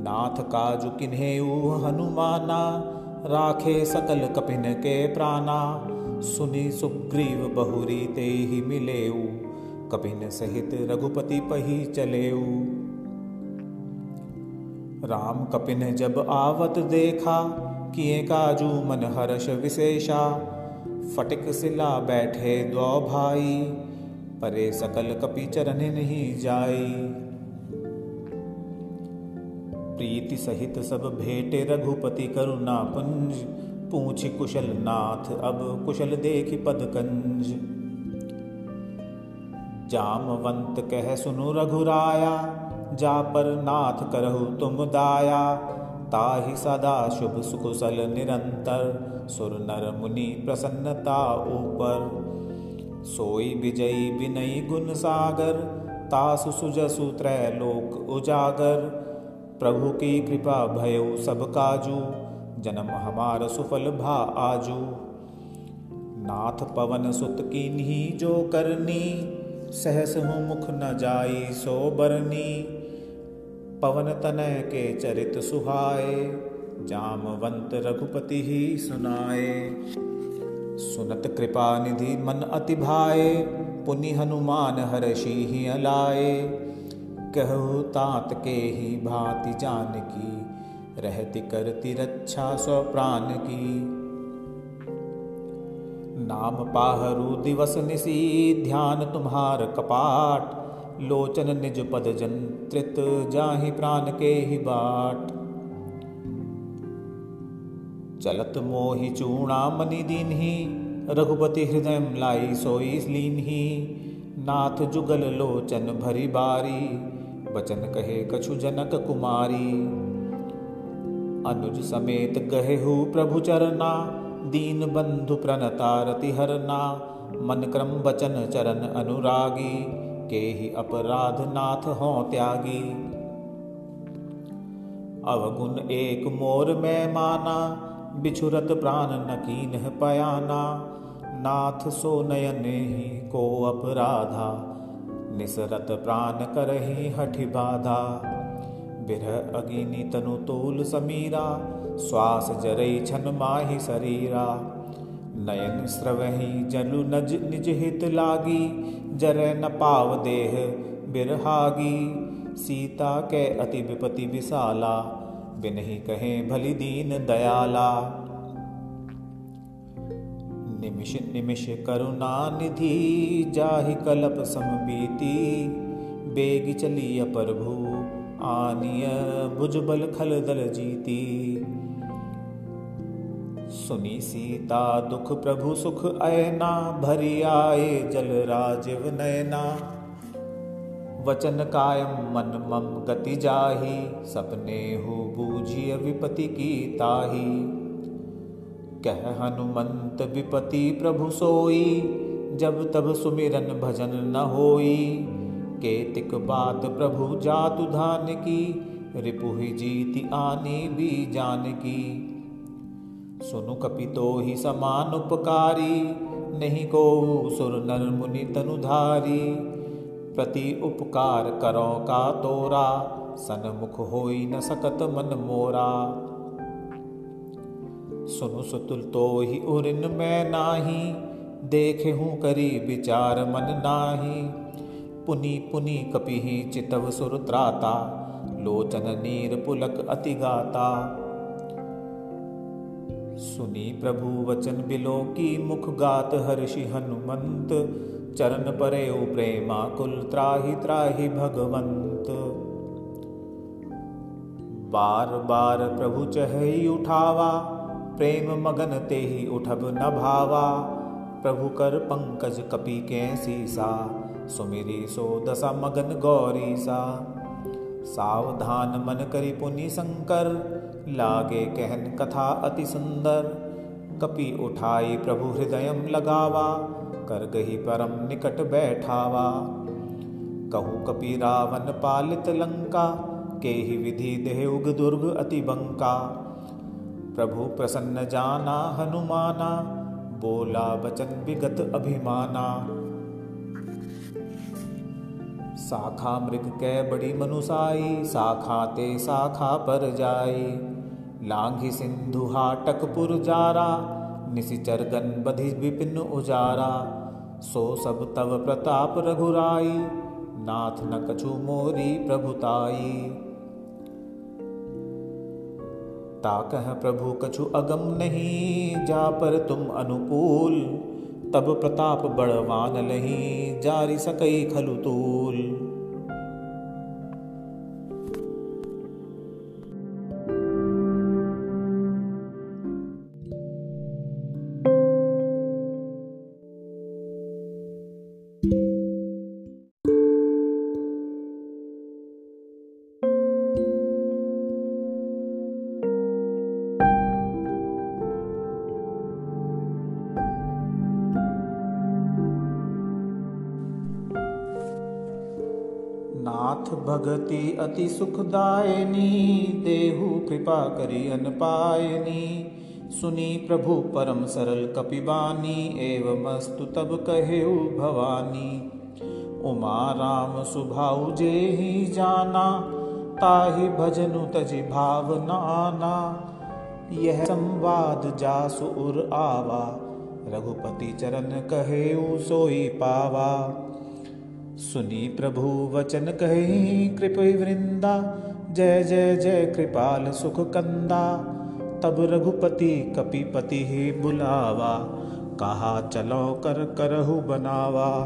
नाथ काजु किन्हे हनुमाना, राखे सकल कपिन के प्राणा। सुनी सुग्रीव बहुरी ते ही मिलेऊ, कपिन सहित रघुपति पही चलेऊ। राम कपिन जब आवत देखा किए काजू मन हर्ष विशेषा। फटिक सिला बैठे द्वौ भाई, परे सकल कपि चरण नहीं जाई। प्रीति सहित सब भेटे रघुपति करुणा पुंज, पूछ कुशल नाथ अब कुशल देख पद कंज। जामवंत कह सुनु रघुराया, जा पर नाथ करहु तुम दाया। ताहि सदा शुभ सुकुशल निरंतर, सुर नर मुनि प्रसन्नता ऊपर। सोई विजयी विनयी गुण सागर, तासु सुजसु त्रैलोक उजागर। प्रभु की कृपा भयउ सब काजू, जन्म हमार सुफल भा आजू। नाथ पवन सुत की जो करनी, सहस मुख न जाई सो बरनी। पवन तनय के चरित सुहाए, जामवंत रघुपति ही सुनाए। सुनत कृपा निधि मन अति भाए, पुनि हनुमान हर्षि ही अलाए। कहु तात के ही भांति जान की रहती करती रक्षा स्व प्राण की। नाम पाहरु दिवस निसी, ध्यान तुम्हार कपाट लोचन निज पद जंत्रित, जाहि प्राण के ही बाट। चलत मोहि चूणा मनि दीन ही रघुपति हृदय लाई सोई लीन ही नाथ जुगल लोचन भरी बारी, बचन कहे कछु जनक कुमारी। अनुज समेत गहे हु प्रभु चरना, दीन बंधु प्रणतारति हरना। मन क्रम बचन चरण अनुरागी। के ही अपराध नाथ हो त्यागी। अवगुण एक मोर में माना, बिछुरत प्राण नकीन पयाना। नाथ सो नयन ही को अपराधा, निसरत प्राण करही हठि बाधा। बिरह अगिनी तनु तोल समीरा श्वास जरई छन माही शरीरा नयन स्रवही जलु नज निज हित लागी, जर न पाव देह बिरहागी। सीता के अति विपति विशाला, बिनही कहे भली दीन दयाला। निमिष निमिष करुणा निधि, जाहि कलप समबीती बेग चली प्रभु, आनिय भुजबल खल दल जीती। सुनी सीता, दुख प्रभु सुख ऐना भरी आए जल राजीव नयना वचन कायम मन मम गति जाही, सपने हो बूझिय विपति की ताही। कह हनुमंत विपति प्रभु सोई, जब तब सुमिरन भजन न होई। केतिक बात प्रभु जातु धान की, रिपुहि जीति आनी भी जान की। सुनु कपितो ही समान उपकारी, नहीं को सुर नर मुनि तनुधारी। प्रति उपकार करो का तोरा, सनमुख होई न सकत मन मोरा। सुनु सुतुल तो ही उरिन में नाही देखे हूँ करी विचार मन नाही। पुनि पुनि कपि ही चितव सुर त्राता, लोचन नीर पुलक अति गाता। सुनी प्रभु वचन बिलो की मुख गात हर्षि हनुमंत। चरण परे प्रेमा कुल त्राही त्राही भगवंत। बार बार प्रभु चहई उठावा, प्रेम मगन ते ही उठब न भावा। प्रभु कर पंकज कपि के सीसा, सुमिरी सो दशा मगन गौरी सा सावधान मन करी पुनि शंकर लागे कहन कथा अति सुंदर। कपि उठाई प्रभु हृदय लगावा, कर गही परम निकट बैठावा। कहु कपि रावण पालित लंका के ही विधि देहुग दुर्ग अति बंका। प्रभु प्रसन्न जाना हनुमाना, बोला बचन विगत अभिमाना। शाखा मृग कै बड़ी मनुसाई शाखा ते शाखा पर जाई। लांघी सिंधु हाटकपुर जारा निशिचर गन बधि विपिन उजारा। सो सब तव प्रताप रघुराई, नाथ न कछु मोरी प्रभुताई। ताकह प्रभु कछु अगम नहीं, जा पर तुम अनुकूल, तब प्रताप बड़वान लही जारी सकई खलुतूल भगति अति सुखदायनी, देहु कृपा करी अन पायनी सुनी प्रभु परम सरल कपिबानी, एवं अस्तु तब कहे भवानी। उमा राम सुभाऊ जे ही जाना, ताहि भजनु तजि भावनाना यह संवाद जासु उर आवा, रघुपति चरण कहे सोई पावा। सुनी प्रभु वचन कहे, कृप वृंदा, जय जय जय कृपाल सुख कंदा तब रघुपति कपिपति ही बुलावा, कहा, चलो कर, करहु बनावा।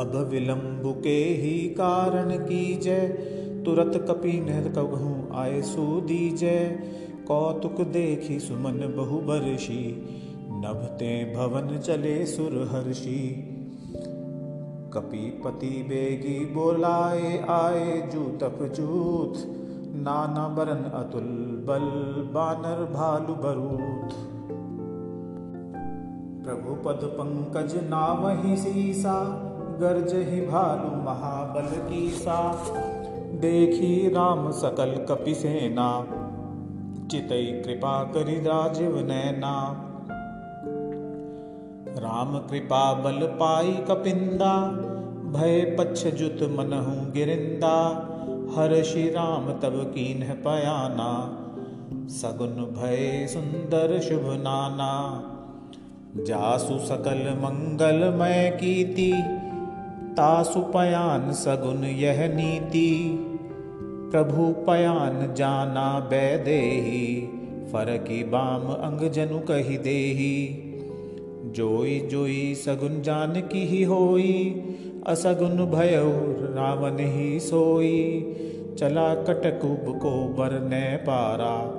अब विलंब के ही कारण की जय तुरत कपि न कहूँ आय सुदी जय कौतुक देखी सुमन बहु बरसी, नभते भवन चले सुरहर्षि। कपीपति बेगी बोलाए आए जूतप जूत। नाना बरन अतुल बल बानर भालु बरूथ प्रभु पद पंकज नाम ही सीसा, गर्ज ही भालु महाबल की सा देखी राम सकल कपि सेना, चितई कृपा करि राजीव नैना। राम कृपा बल पाई कपिंदा भय पक्ष जुत मनहु गिरिंदा श्री राम तब कीन पयाना। सगुन भय सुंदर शुभ नाना, जासु सकल मंगल मय कीति तासु पयान सगुन यह नीति। प्रभु पयान जाना बैदेही फरकी बाम अंग जनु कही देही। जोई जोई सगुन जान की ही होई असगुन भय रावण ही सोई। चला कटकुब को बर ने पारा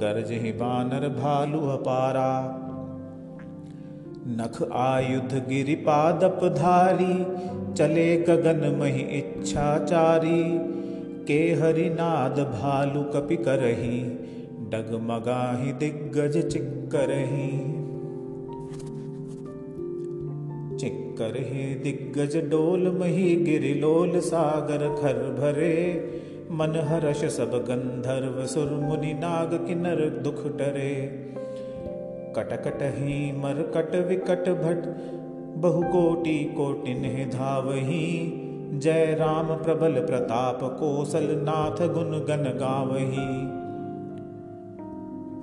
गर्ज ही बानर भालु अपारा। नख आयुध गिरिपादप धारी, चले गगन मही इच्छाचारी के हरिनाद भालु कपि करही, डगमगाही दिग्गज चिक्करही। चिक्कर हे दिग्गज डोल मही गिरिलोल सागर खर भरे। मन हर्ष सब गंधर्व सुर मुनि नाग किन्नर दुख डरे। कटकट ही मरकट विकट भट बहुकोटि कोटिन धावही। जय राम प्रबल प्रताप कोसल नाथ गुण गन गावही।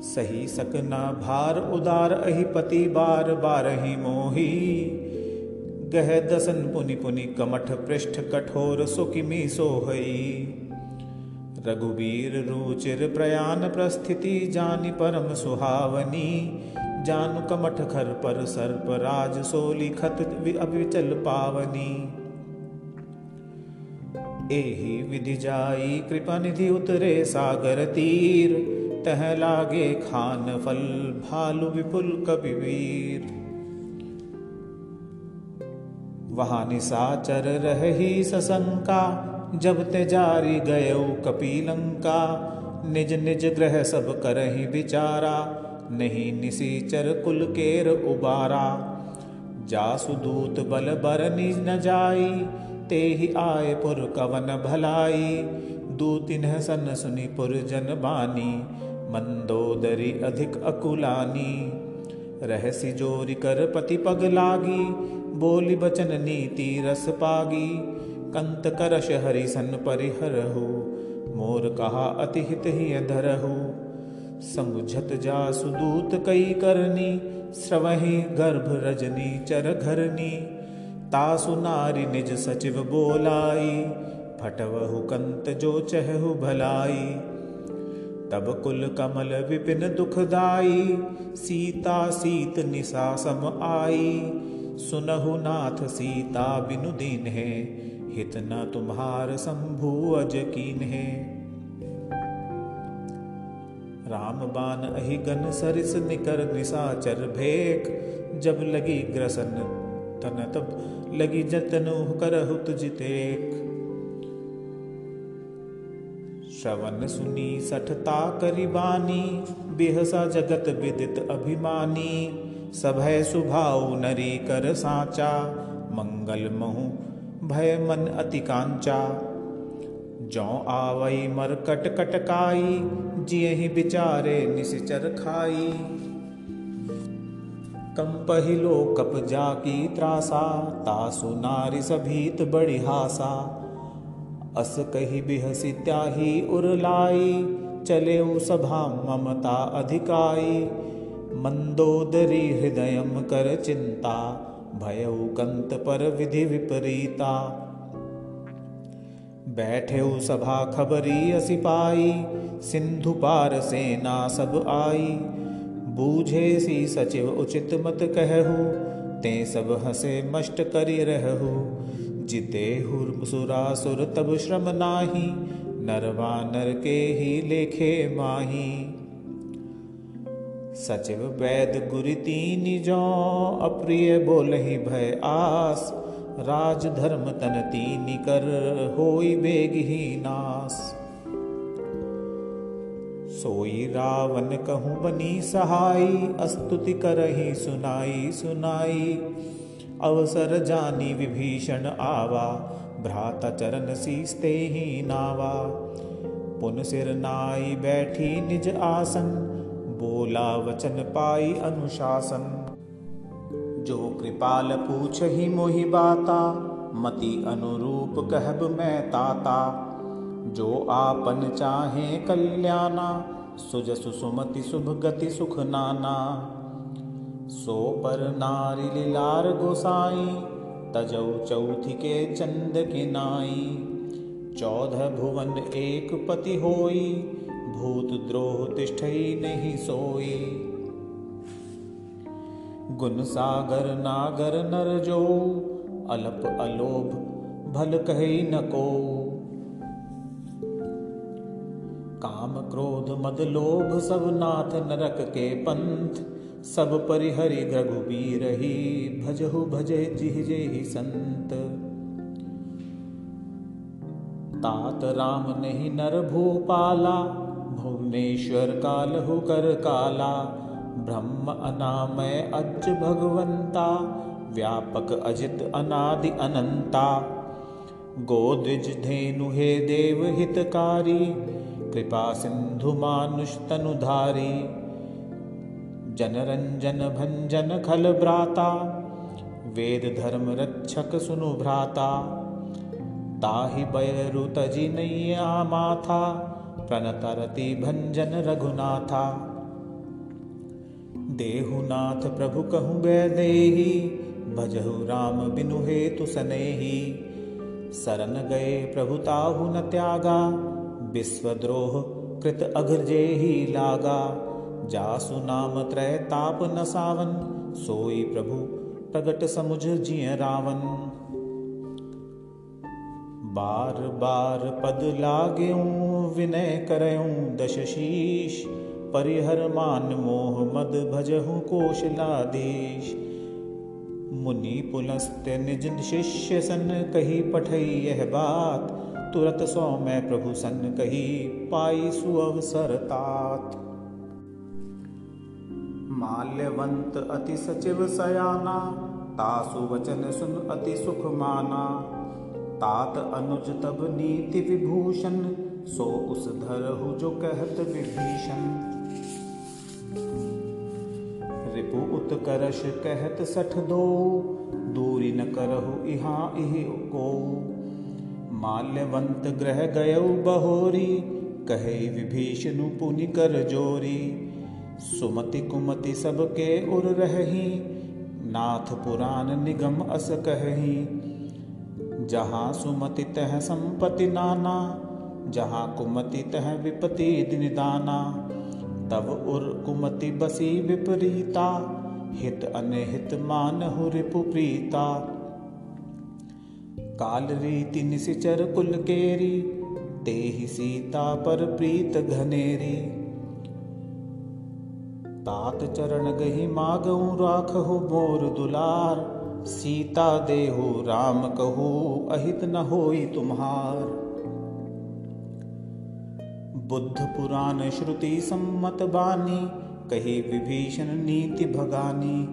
सही सकना भार उदार अहिपति बार बार ही मोही। गह दसन पुनि पुनि कमठ पृष्ठ कठोर सुकिमी सोहई। रघुबीर रुचिर प्रयाण प्रस्थिति जानि परम सुहावनी। जानु कमठ खर पर सर्प राज सोली खत अविचल पावनी। एहि विधि जाई कृपा निधि उतरे सागर तीर। तह लागे खान फल भालु विपुल कविवीर वहाँ निशाचर रही सशंका जब ते जारी गयो कपीलंका। निज निज ग्रह सब करही बिचारा नहीं निशीचर कुल केर उबारा। जासुदूत बल बर निज न जाई, ते ही आए पुर कवन भलाई। दूतिन सन सुनी पुर जन बानी, मंदोदरी अधिक अकुलानी। रहसी जोरी कर पति पग लागी बोली बचन नीति रस पागी। कंत करश हरि सन परिहरहु मोर कहा अति हित ही। धरहु समुझत जा सुदूत कई करनी। श्रवही गर्भ रजनी चर घरनी। तासु नारी निज सचिव बोलाई। फटवहु कंत जो चहु भलाई। तब कुल कमल विपिन दुखदाई सीता सीत निशा सम आई। सुनहु नाथ सीता बिनु दीन है, हित न तुम्हार शंभु अज कीन है। राम बान अहि गन सरिस निकर निशाचर भेक जब लगी ग्रसन तन तब लगी जतनु करहुत जितेक श्रवण सुनी सठता करिबानी बेहसा जगत विदित अभिमानी सभय सुभाव नरी कर साचा, मंगल महु, भय मन अति कांचा। जौ आवई मर कट कटकाई, जिये ही बिचारे निशिचर खाई। कम पहिलो कप जा की त्रासा, तासु नारी सभीत बड़ी हासा। अस कही बिहसी त्याही उरलाई चले सभा ममता अधिकाई। मंदोदरी हृदय कर चिंता, भय कंत पर विधि विपरीता। बैठे सभा खबरी सिपाई सिंधु पार सेना सब आई। बूझे सी सचिव उचित मत कहु, ते सब हसे मष्ट करी रहू। जिते सुरासुर तब श्रम नाही नरवानर के ही लेखे माही। सचिव वैद गुरु तीन जो, अप्रिय बोल ही भय आस। राज धर्म तन तीन कर, होई बेग ही नास। सोई रावण कहूँ बनी सहाई, अस्तुति करही सुनाई सुनाई। अवसर जानी विभीषण आवा, भ्राता चरण सीसते ही नावा। पुन सिर नाई बैठी निज आसन बोला, वचन पाई अनुशासन। जो कृपाल पूछ ही मोहि बाता, मति अनुरूप कहब मैं ताता। जो आपन चाहे कल्याणा, सुज सुसुमति शुभ गति सुख नाना। सो पर नारी लीलार गोसाई, तजौ चौथी के चंद के नाई। चौदह भुवन एक पति होई भूत द्रोह तिष्ठ नहीं सोई। गुण सागर नागर नर जो, अलप अलोभ भल कही न को। काम क्रोध मद लोभ सब नाथ नरक के पंथ, सब परिहरि रघुबीर ही भजहु भजे जिहजे ही संत। तात राम नहीं नर भूपाला भुवनेश्वर कालहु कर काला, ब्रह्म अनामय अज भगवंता, व्यापक अजित अनादि अनंता। गोद्विज धेनु हे देव हितकारी, कृपा सिंधु मानुष तनुधारी। जनरंजन भंजन खल भ्राता, वेद धर्म रक्षक सुनु भ्राता। ताहि बयरु नैया माथा प्रणतरति भंजन रघुनाथा देहुनाथ प्रभु कहु देही भजहु राम बिनु हेतु सनेही। शरण गए प्रभु ताहु न त्यागा विश्वद्रोह कृत अघरजे ही लागा। जासु नाम त्रय ताप न सावन सोई प्रभु प्रगट समुझ जिय रावण बार बार पद लाग्यूं विनय करयूं दश शीश। परिहर मान मोह मद भजहु कोशलादेश मुनि पुलस्त्य निज शिष्य सन कही पठई यह बात। तुरत सौ मैं प्रभु सन कही पाई सुअवसर तात। माल्यवंत अति सचिव सयाना, तासु वचन सुन अति सुख माना। तात अनुज तब नीति विभूषण सो उस धरहु जो कहत विभीषण। रिपु उत्कर्ष कहत सठ दो, दूरी न करहु इहा इहि को। माल्यवंत ग्रह गय बहोरी, कहे विभीषण पुनि कर जोरी। सुमति कुमति सबके उर रही नाथ पुराण निगम अस कही जहाँ सुमति तह संपति नाना जहाँ कुमति तह विपति निदाना तब उर कुमति बसी विपरीता। हित अनहित मान हु रिपु प्रीता। काल रीति निशिचर कुल केरी ते ही सीता पर प्रीत घनेरी। तात चरण गही मागऊ राखहु मोर दुलार, सीता देहु राम कहू अहित न होई तुम्हार। बुद्ध पुराण श्रुति सम्मत बानी, कही विभीषण नीति भगानी।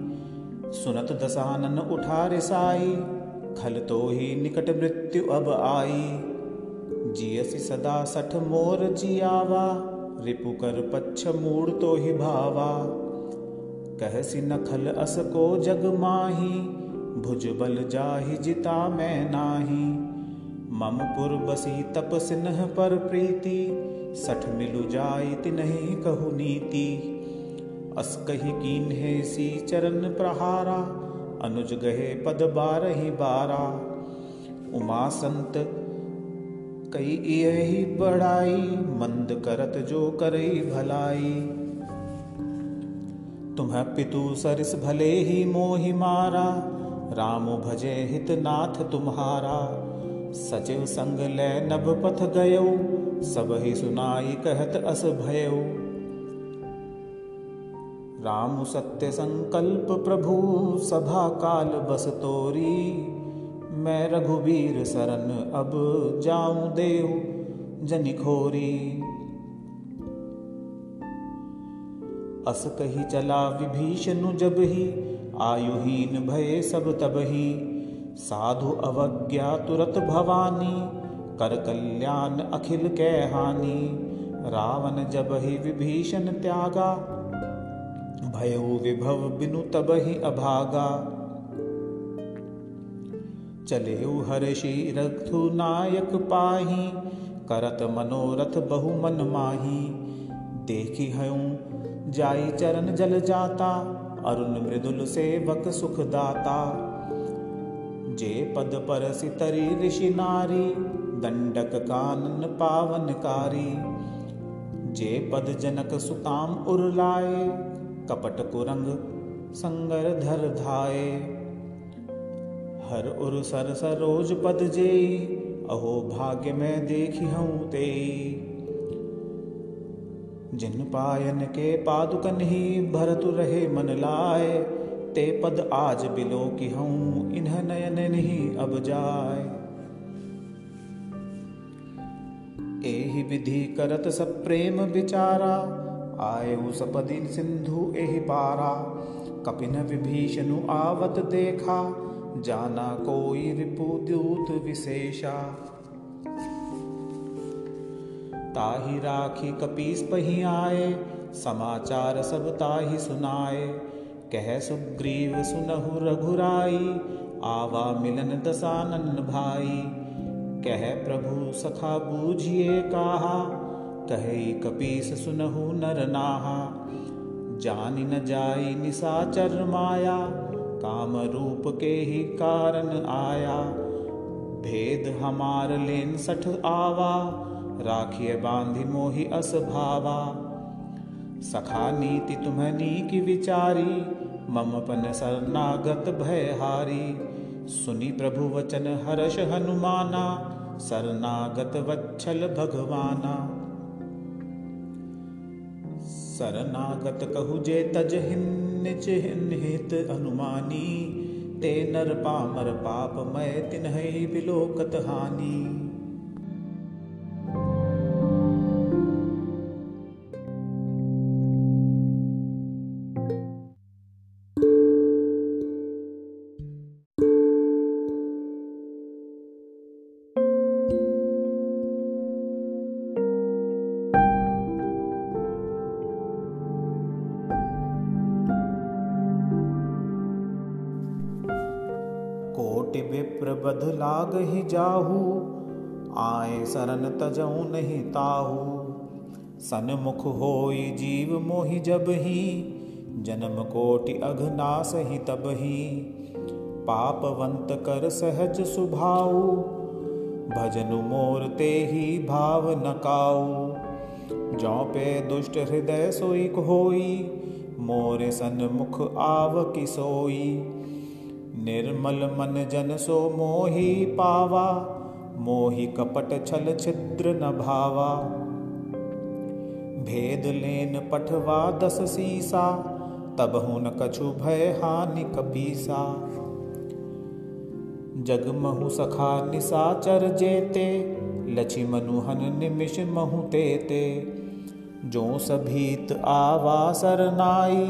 सुनत दसानन उठा रिसाई खल तो ही निकट मृत्यु अब आई। जियसी सदा सठ मोर जियावा, रिपु कर पच्छ मूड तो ही भावा। कहसी नखल अस को जग माही, भुज बल जाहि जिता मैं नाही। मम पुर बसी तप सिन्ह पर प्रीति सठ मिलु जाय तिन्हि कहु नीति। अस कही कीन है सी चरण प्रहारा, अनुज गहे पद बारही बारा। उमा संत, कई यही बढ़ाई मंद करत जो करई भलाई। तुम्ह पितु सरिस भले ही मोहि मारा, राम भजे हित नाथ तुम्हारा। सचिव संग ले नभ पथ गयो, सब ही सुनाई कहत अस भयो। राम सत्य संकल्प प्रभु, सभा काल बस तोरी। मैं रघुवीर शरण अब जाऊँ देव जनिखोरी अस कही चला विभीषण जब ही, आयुहीन भय सब तब ही। साधु अवज्ञा तुरत भवानी, कर कल्याण अखिल कै हानि, रावण जब ही विभीषण त्यागा, भयो विभव बिनु तब ही अभागा। चले हर्षि रघु नायक पाही, करत मनोरथ बहु मन माही। देखी हूँ जाई चरण जल जाता, अरुण मृदुल सेवक सुखदाता जे पद पर सितरी ऋषि नारी, दंडक कानन पावनकारी जे पद जनक सुताम उर्लाए कपट कुरंग संगर धर धाये हर उर सर सरोज पद जे अहो भाग्य में देखी हूँ ते जिन पायन के पादुकन ही भरतु रहे मन लाए ते पद आज बिलो की हूँ इन्ह नयन नहीं अब जाय एहि विधि करत सब प्रेम विचारा, आए सपदि सिंधु एहि पारा। कपिन विभीषणु आवत देखा, जाना कोई रिपुदूत विशेषा। ताही राखी कपीस पही आए समाचार सब ताही सुनाए। कह सुग्रीव सुनहु रघुराई, आवा मिलन दसानन भाई। कह प्रभु, सखा बूझिए कहा, कहे कपीस सुनहु नर नाहा। जानी न जाई निसाचर माया, काम रूप के ही कारण आया। भेद हमार लेन सठ आवा, राखिए बांधि मोहि अस भावा। सखा नीति तुम्हनी की विचारी मम पन शरणागत भयहारी। सुनी प्रभु वचन हर्ष हनुमाना, शरणागत वच्छल भगवाना। शरणागत कहु जे तज हिन्निच हित अनुमानी, ते नर पामर पाप मय तिन्ह बिलोकत हानि। ही जाहू, आए सरन तजऊ नहीं ताहू। सनमुख होई जीव मोहि जब ही, जन्म कोटि अघनास ही तब ही। पापवंत कर सहज सुभाऊ, भजनु मोर ते ही भाव नकाऊ। जौ पे दुष्ट हृदय सोई होई मोरे सन्मुख आव की सोई निर्मल मन जन सो मोही पावा मोहि कपट छल छिद्र न भावा। भेद लेन पठवा दस सीसा तब हुन कछु भय हानि कपीसा। जगमहु सखा निसाचर जेते लछि मनुहन निमिष महु तेते। जो सभीत आवा सरनाई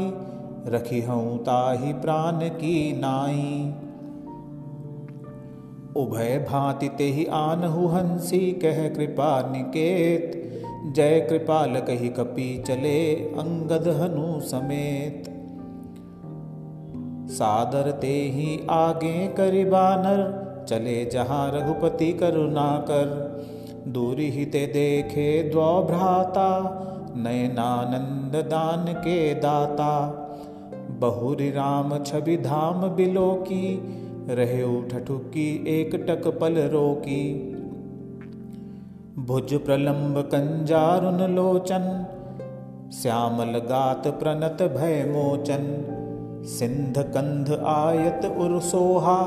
रखी हूँ ताही प्राण की नाई। उभय भांति ते ही आनहु हँसी, कह कृपा निकेत। जय कृपाल कही कपी चले अंगद हनु समेत। सादर ते ही आगे करिबानर चले जहाँ रघुपति करुणा कर। दूरी ही ते देखे द्वौ भ्राता, नयनानंद दान के दाता। बहुरी राम छवि धाम बिलो की, रहे ठठुकी एक टक पल रोकी। भुज प्रलंब कंजारुन लोचन श्यामल गात प्रणत भय मोचन। सिंध कंध आयत उर्सोहा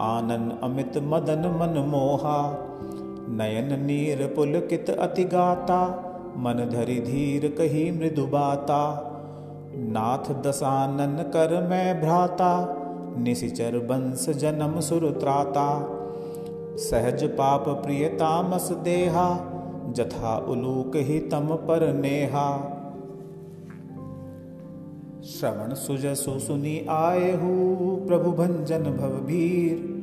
आनन अमित मदन मन मोहा। नयन नीर पुलकित अति गाता मन धरि धीर कही मृदु बाता। नाथ दसानन कर मैं भ्राता निशिचर वंश जन्म सुरत्राता सहज पाप प्रिय तामस देहा, जथा उलूक ही तम पर नेहा। श्रवण सुजसु सुनी आए हु, प्रभु भंजन भवभीर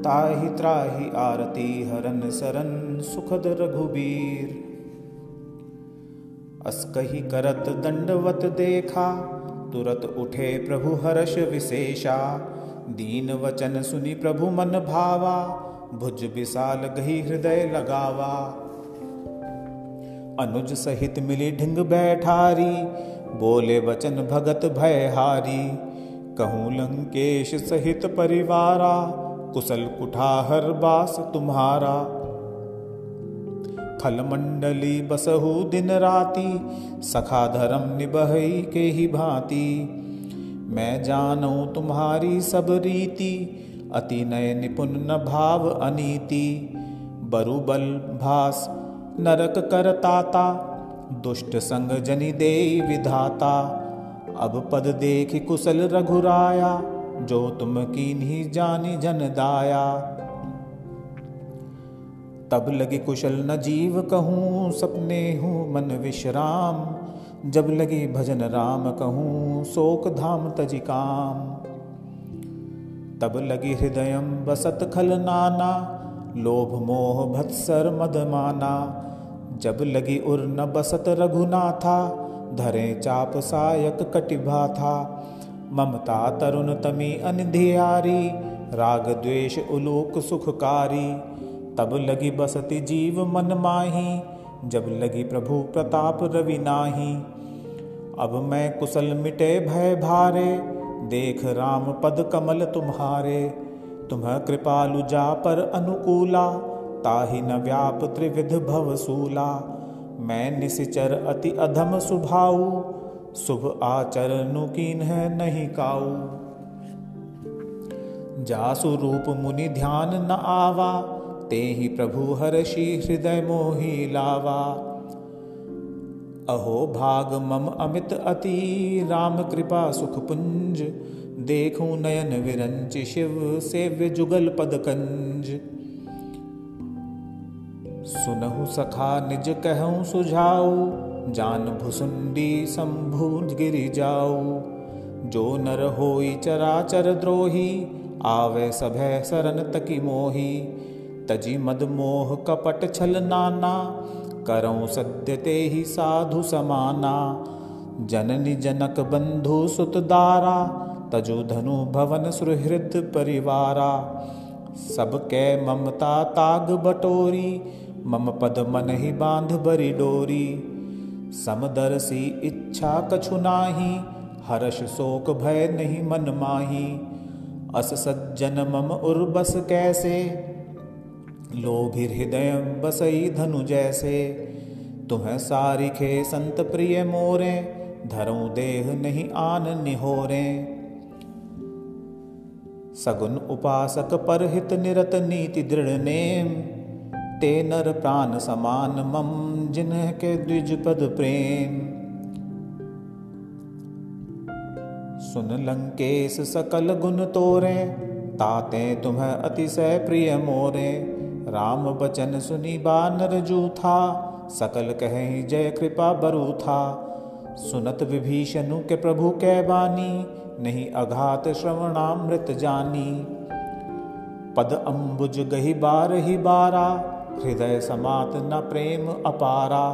ताहि त्राहि आरती हरन सरन सुखद रघुबीर। अस्कही करत दंडवत देखा, तुरत उठे प्रभु हर्ष विशेषा। दीन वचन सुनी प्रभु मन भावा, भुज विशाल गही हृदय लगावा। अनुज सहित मिली ढिंग बैठारी, बोले वचन भगत भयहारी। कहूँ लंकेश सहित परिवारा, कुशल कुठाहर बास तुम्हारा। खल मंडली बसहु दिन राती सखा धर्म निबहई के ही भांति। मैं जानू तुम्हारी सब रीति, अति नय निपुण न भाव अनीति। बरुबल भास नरक करताता दुष्ट संग जनि दे विधाता। अब पद देख कुशल रघुराया, जो तुम की नहीं जानी जन दाया। तब लगे कुशल न जीव कहूँ, सपने हूँ मन विश्राम। जब लगे भजन राम कहूँ, शोक धाम तजिकाम तब लगी हृदय बसत खल नाना, लोभ मोह भत्सर मदमाना जब लगी उर न बसत रघुनाथा, धरे चाप सायक कटिभा था ममता तरुण तमी अनधियारी, राग द्वेष उलोक सुखकारी। तब लगी बसती जीव मन माही, जब लगी प्रभु प्रताप रवि नाही। अब मैं कुशल मिटे भय भारे, देख राम पद कमल तुम्हारे। तुम्ह कृपालु जा पर अनुकूला, ताहि न व्याप त्रिविध भवसूला मैं निशिचर अति अधम सुभाऊ, शुभ आचरणु कीन है नहीं काऊ। जासु रूप मुनि ध्यान न आवा ते ही प्रभु हर्षि हृदय मोहि लावा। अहो भाग मम अमित अति, राम कृपा सुख पुंज देखूँ नयन विरंच शिव सेव्य जुगल पद कंज सुनहु सखा निज कहूँ सुझाऊ, जान भुसुंडी शंभु गिरि जाऊ। जो नर होई चराचर द्रोही, आवे सभय सरन तकी मोही। तजी मद मोह कपट छल नाना, करऊँ सत्य ते ही साधु समाना। जननी जनक बंधु सुत दारा, तजु धनु भवन सुहृद परिवारा। सबके ममता ताग बटोरी, मम पद मन ही बाँध बरी डोरी। समदरसी इच्छा कछु नाही, हर्ष शोक भय नहीं मन माही। अस सज्जन मम उर्बस कैसे लोभी हृदय, बसई धनु जैसे। तुम्हें सारिखे संत प्रिय मोरे धरऊ देह नहीं आन निहोरे। सगुन उपासक पर हित निरत नीति दृढ़ नेम। ते नर प्राण समान मम, जिन्ह के द्विज पद प्रेम। सुन लंकेश सकल गुण तोरे, ताते तुम्हें अतिशय प्रिय मोरे। राम बचन सुनी बानर जू था सकल कह जय कृपा बरु था सुनत विभीषणु के प्रभु कै बानी, नहीं अघात श्रवणामृत जानी। पद अम्बुज गही बार ही बारा, हृदय समात न प्रेम अपारा।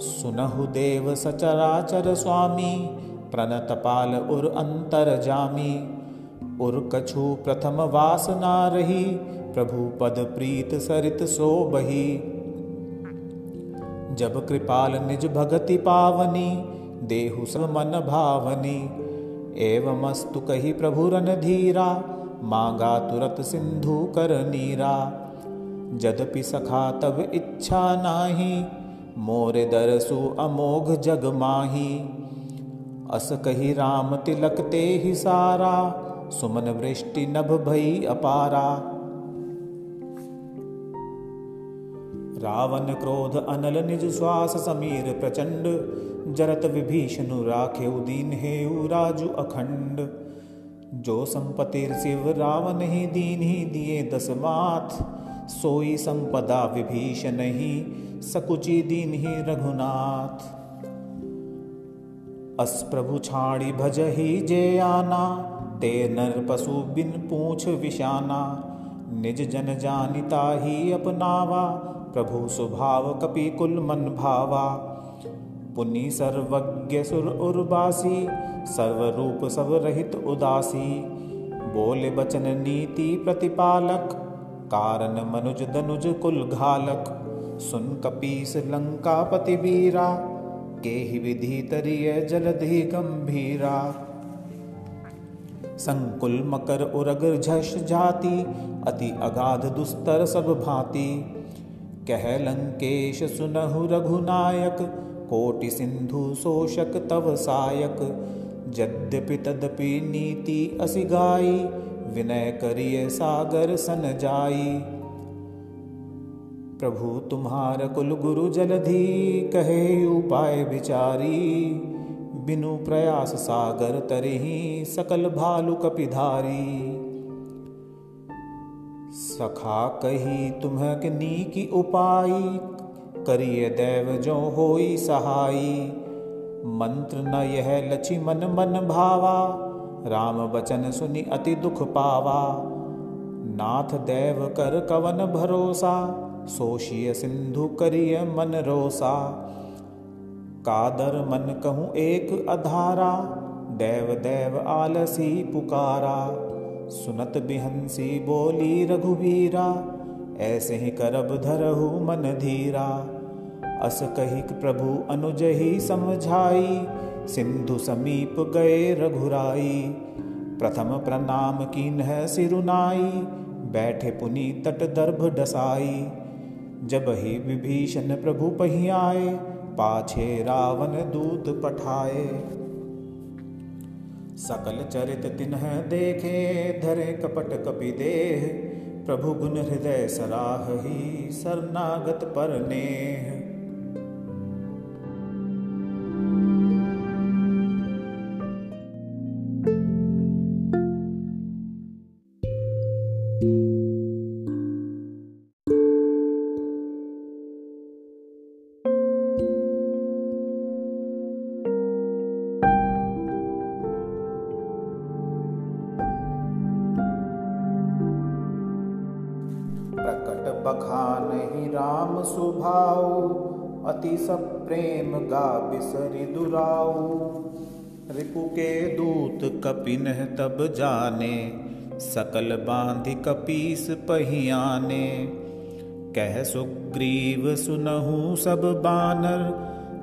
सुनहु देव सचराचर स्वामी, प्रणत पाल उर अंतर जामी। उर कछु प्रथम वासना रही प्रभु पद प्रीत सरित सो बही जब कृपाल निज भगति पावनी, देहु मन भावनी, एवमस्तु कही प्रभु रन धीरा, मांगा तुरत सिंधु कर नीरा। जदपि सखा तब इच्छा नाही, मोर दरसु अमोघ जग माही। अस कही राम तिलक ते ही सारा, सुमन वृष्टि नभ भई अपारा। रावण क्रोध, अनल निज श्वास समीर प्रचंड। जरत विभीषण राखे उदीन हे राजु अखंड। जो संपति शिव रावण ही दीन ही दिए दस माथ, सोई संपदा विभीषण ही सकुची दीन ही रघुनाथ। अस प्रभु छाड़ी भज ही जे आना, ते नर पशु बिन पूछ विशाना। निज जन जानिता ही अपनावा प्रभु स्वभाव कपि कुल मन भावा। पुनि सर्वज्ञ सुर उर्वासी सर्वरूप सब रहित उदासी। बोले बचन नीति प्रतिपालक, कारण मनुज दनुज कुल घालक। सुन कपीस लंका पति वीरा, के ही विधि तरिय जलधि गंभीरा। संकुल मकर उरग झश जाति, अति अगाध दुस्तर सब भांति। कह लंकेश सुनहु रघुनायक, कोटि सिंधु शोषक तव सायक। यद्यपि तदपि नीति असिगाई विनय करिय सागर सन जाई प्रभु तुम्हार कुल गुरु जलधि, कहे उपाय विचारी। बिनु प्रयास सागर तरही सकल भालु कपिधारी। सखा कही तुम्ह नी की उपाय करिय देव जो होई सहाई। मंत्र न यह लची मन मन भावा। राम बचन सुनि अति दुख पावा। नाथ देव कर कवन भरोसा। सोशिय सिंधु करिय मन रोसा। कादर मन कहूँ एक अधारा। देव देव आलसी पुकारा। सुनत बिहंसी बोली रघुवीरा, ऐसे ही करब धरहु मन धीरा। अस कही प्रभु अनुज ही समझाई, सिंधु समीप गए रघुराई। प्रथम प्रणाम कीन सिरुनाई, बैठे पुनी तट दर्भ डसाई। जब ही विभीषण प्रभु पही आए पाछे रावण दूत पठाए। सकल चरित तिन्ह देखे, धरे कपट कपि देह, प्रभु गुण हृदय सराह ही सरनागत पर नेह। गा बिसरि दुराऊ। रिपु के दूत कपिन तब जाने, सकल बांधि कपीस पहियाने। कह सुग्रीव सुनहु सब बानर,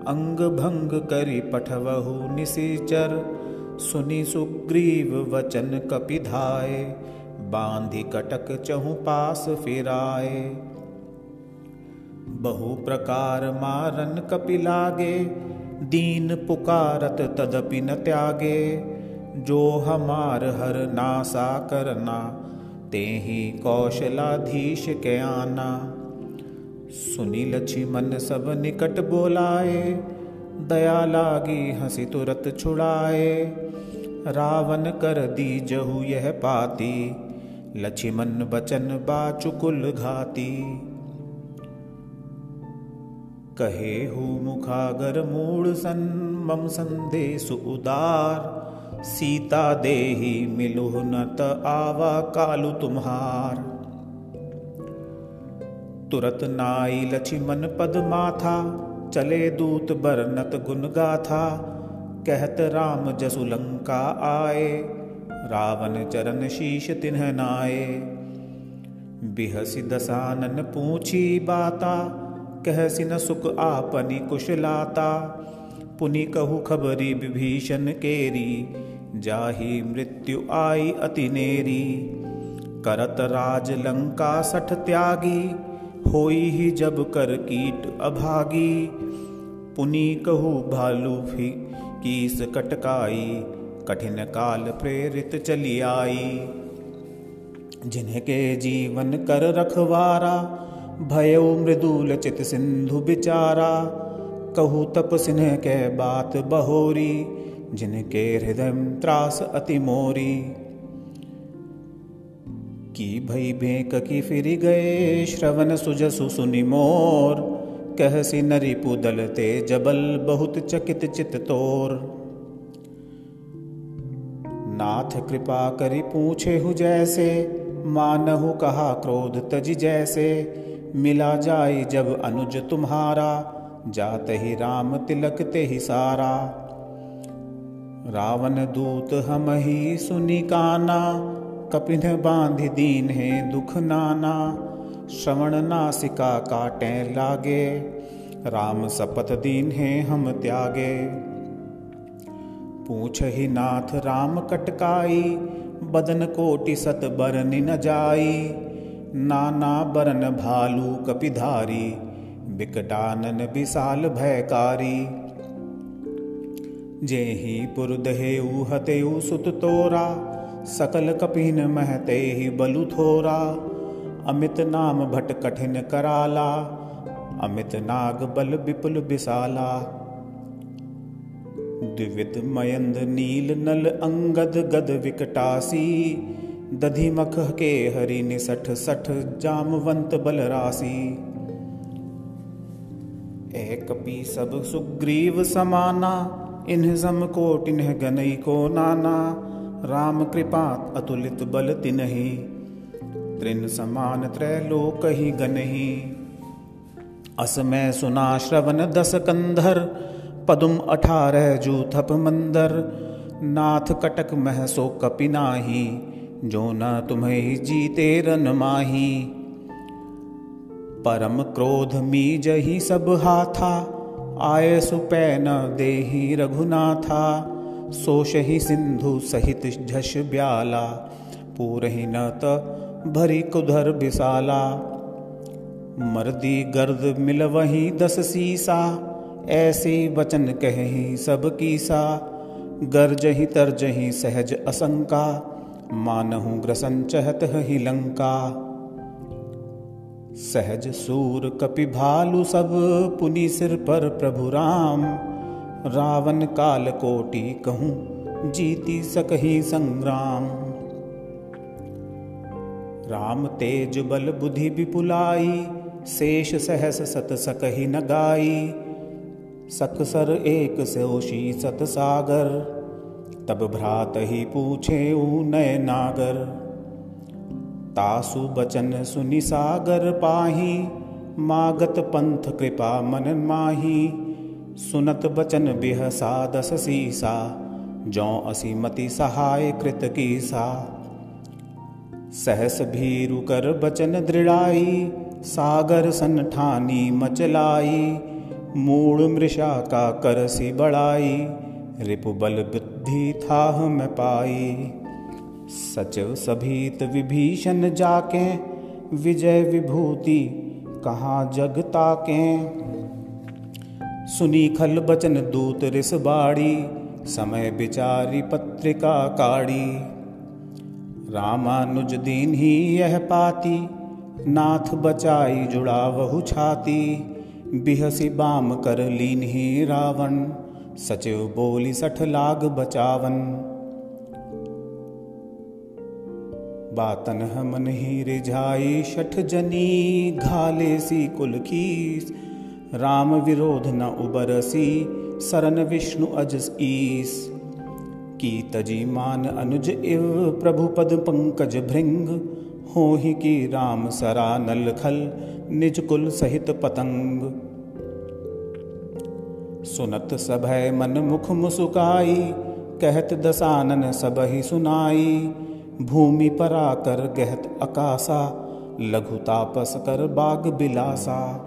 अंग भंग करि पठवहु निशिचर। सुनि सुग्रीव वचन कपिधाए बांधि कटक चहु पास फिराए। बहु प्रकार मारन कपिलागे दीन पुकारत तदपि न त्यागे। जो हमार हर नासा करना, ते ही कौशलाधीश के आना। सुनी मन सब निकट बोलाए, दया लागी हँसी तुरत छुड़ाए। रावण कर दी जहु यह पाती लक्ष्मण बचन बाचुकुल घाती। कहे हु मुखागर मूड सन, मम संदेश उदार। सीता देही मिलुह न त आवा कालु तुम्हार। तुरत नाई लक्ष्मण पद माथा, चले दूत बरनत गुन गाथा। कहत राम जसु लंका आए, रावण चरण शीश तिन्ह नाये बिहसी दसानन पूछी बाता कहसी न सुख आपनी कुशलाता। पुनि कहु खबरी विभीषण केरी, जाही मृत्यु आई अति नेरी। करत राज लंका सठ त्यागी, होई ही जब कर कीट अभागी। पुनि कहु भालू फ़ी कीस कटकाई, कठिन काल प्रेरित चली आई। जिनके जीवन कर रखवारा भयो मृदुल चित सिंधु बिचारा, कहू तप सिन्ह के बात बहोरी, जिनके हृदय त्रास अति मोरी। की भई भेक की फिर गए श्रवण सुजसु सुनि मोर, कहसी पुदल ते जबल बहुत चकित चित तोर। नाथ कृपा करी पूछे हु जैसे, मानहु कहा क्रोध तज जैसे मिला जाय जब अनुज तुम्हारा, जात ही राम तिलक ते ही सारा। रावण दूत हम ही सुनी काना कपिन बाँध दीन है दुख नाना। श्रवण नासिका काटे लागे, राम सपत दीन है हम त्यागे। पूछ ही नाथ राम कटकाई, बदन कोटि सत बरन न जाई। नाना बरन भालू कपिधारी बिकटानन विशाल भयकारी। जे ही पुरदहे हते सुत तोरा सकल कपिन महते ही बलु थोरा। अमित नाम भट कठिन कराला अमित नाग बल विपुल विशाला। द्विविध मयंद नील नल अंगद गद विकटासी दधि मख के हरि निसठ सठ जामवंत बल राशि एक पी सब सुग्रीव समाना इन्ह सम कोट इन्ह गनई को नाना। राम कृपा अतुलित बल तिनहि, त्रिन समान त्रैलोक ही गनही। असमय सुना श्रवण दस कंधर, पदुम अठारह जूथप मंदर। नाथ कटक मह सो कपिनाही जो न तुम्हें जीते रन माही। परम क्रोध मी जही सब हाथा, आय सुपै न देही रघुनाथा। सोश ही सिंधु सहित झश ब्याला, पूरही न त भरी कुधर बिसाला। मर्दी गर्द मिल वही दस सीसा, ऐसे वचन कही सब कीसा। गर्जही तरजही सहज असंका। मानहु ग्रसन चहत ही लंका सहज सूर कपि भालु सब पुनि सिर पर प्रभु राम। रावण काल कोटि कहूँ जीती सकही संग्राम। राम तेज बल बुद्धि विपुलाई शेष सहस सत सकही न गाई। सकसर एक सोशी सत सागर तब भ्रात ही पूछे नय नागर? तासु बचन सुनि सागर पाही, मागत पंथ कृपा मन माही। सुनत बचन बिहसा दस सीसा, जौ असी मति सहाय कृत कीसा। सहस भीरु कर बचन दृढ़ाई, सागर सन ठानी मचलाई मूड़ मृषा का करसी बड़ाई। रिपुबल बुद्धि था मैं पाई। सचिव सभीत विभीषण जाके, विजय विभूति कहाँ जगता के सुनी खल बचन दूत रिस बाड़ी, समय बिचारी पत्रिका काड़ी। रामानुज दीन ही यह पाती, नाथ बचाई जुड़ा वहु छाती। बिहसी बाम कर लीन ही रावण। सचिव बोली सठ लाग बचावन। बातन हमन ही रिझाई शठ जनी घाले सी कुल खीस राम विरोध न उबरसी सरन विष्णु अज ईस। की तजी मान अनुज इव, प्रभु पद पंकज भृंग। हो ही की राम सरा नल खल, निज कुल सहित पतंग। सुनत सभय मन मुख मुसुकाई, कहत दसानन सब ही सुनाई। भूमि पर आकर गहत अकासा, लघु तापस कर बाग बिलासा।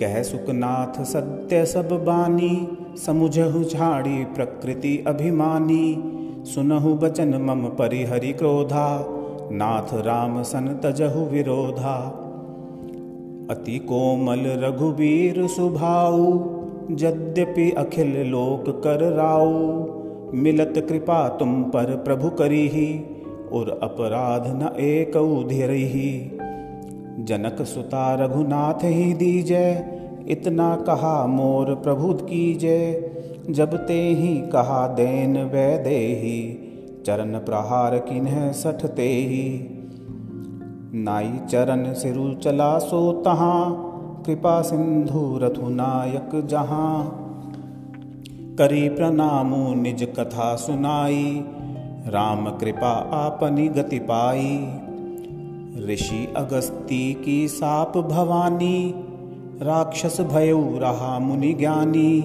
कह सुखनाथ सत्य सब बानी, समुझहु झाड़ी प्रकृति अभिमानी। सुनहु बचन मम परिहरि क्रोधा, नाथ राम सन तजहु विरोधा। अति कोमल रघुवीर सुभाऊ यद्यपि अखिल लोक कर राऊ मिलत कृपा तुम पर प्रभु करी ही और अपराध न एक धीरही जनक सुता रघुनाथ ही दीजय इतना कहा मोर प्रभु कीजय जब ते ही कहा देन वै दे चरण प्रहार किन्ह सठते ही नाई चरण सिरु चला सो तहाँ कृपा सिंधु रथु नायक जहाँ। करी प्रणामु निज कथा सुनाई, राम कृपा आपनी गति पाई। ऋषि अगस्ती की साप भवानी, राक्षस भयउ रहा मुनि ज्ञानी।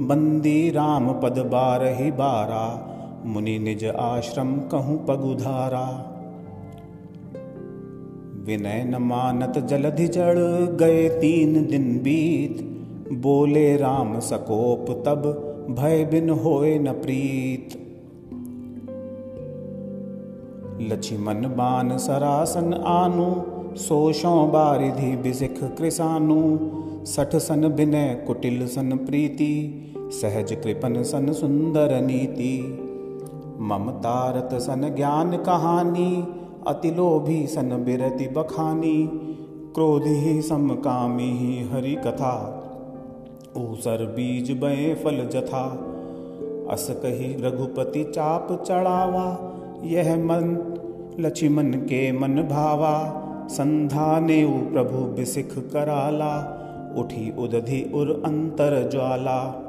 बंदी राम पद बार ही बारा, मुनि निज आश्रम कहूँ पगुधारा। विनय न मानत जलधि जड़ गए तीन दिन बीत बोले राम सकोप तब भय बिन होए न प्रीत लक्ष्मण बान सरासन आनु सोशों बारिधि बिसिख कृसानु सठ सन बिनय कुटिल सन प्रीति सहज कृपन सन सुंदर नीति ममतारत सन ज्ञान कहानी अति लोभी सन बिरति बखानी, क्रोधि समकामी ही हरि कथा ऊसर बीज बए फल जथा, अस कही रघुपति चाप चढ़ावा, यह मन लक्ष्मण के मन भावा। संधा संधाने प्रभु बिसिख कराला, उठी उदधि उर अंतर ज्वाला।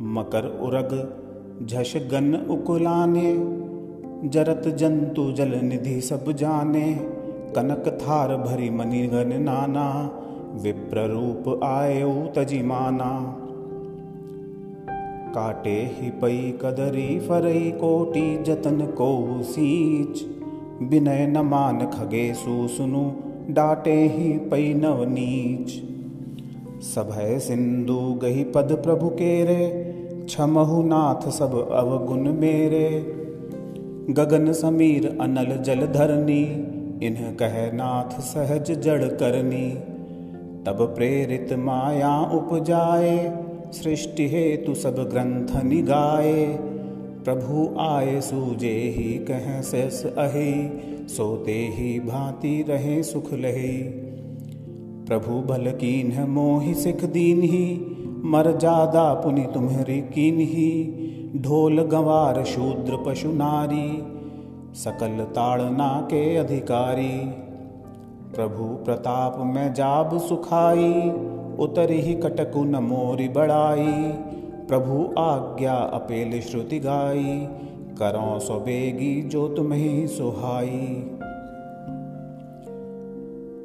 मकर उरग झश गन उकुलाने जरत जंतु जल निधि सब जाने, कनक थार भरी मणिगन नाना, विप्र रूप आए तजिमाना काटे ही पई कदरी फरई कोटि जतन को सींच, विनय न मान खगे सुनु डाटे ही पई नव नीच। सभय सिंधु गही पद प्रभु केरे, छमहु नाथ सब अवगुण मेरे। गगन समीर अनल जल धरनी, इन्ह कह नाथ सहज जड़ करनी। तब प्रेरित माया उपजाए, सृष्टि हेतु सब ग्रंथ निगाए। प्रभु आए सूजे ही कह सेस अहे, सोते ही भांति रहे सुख लहे। प्रभु भल कीन मोहि सिख दीन ही मर जादा पुनि तुम्हारी कीन ही ढोल गंवार, शूद्र पशु नारी, सकल ताड़ना के अधिकारी। प्रभु प्रताप, में जाब सुखाई, उतर ही कटकु न मोरी बड़ाई। प्रभु आज्ञा अपेल श्रुति गाई, करो सो बेगी जो तुम्हें सुहाई।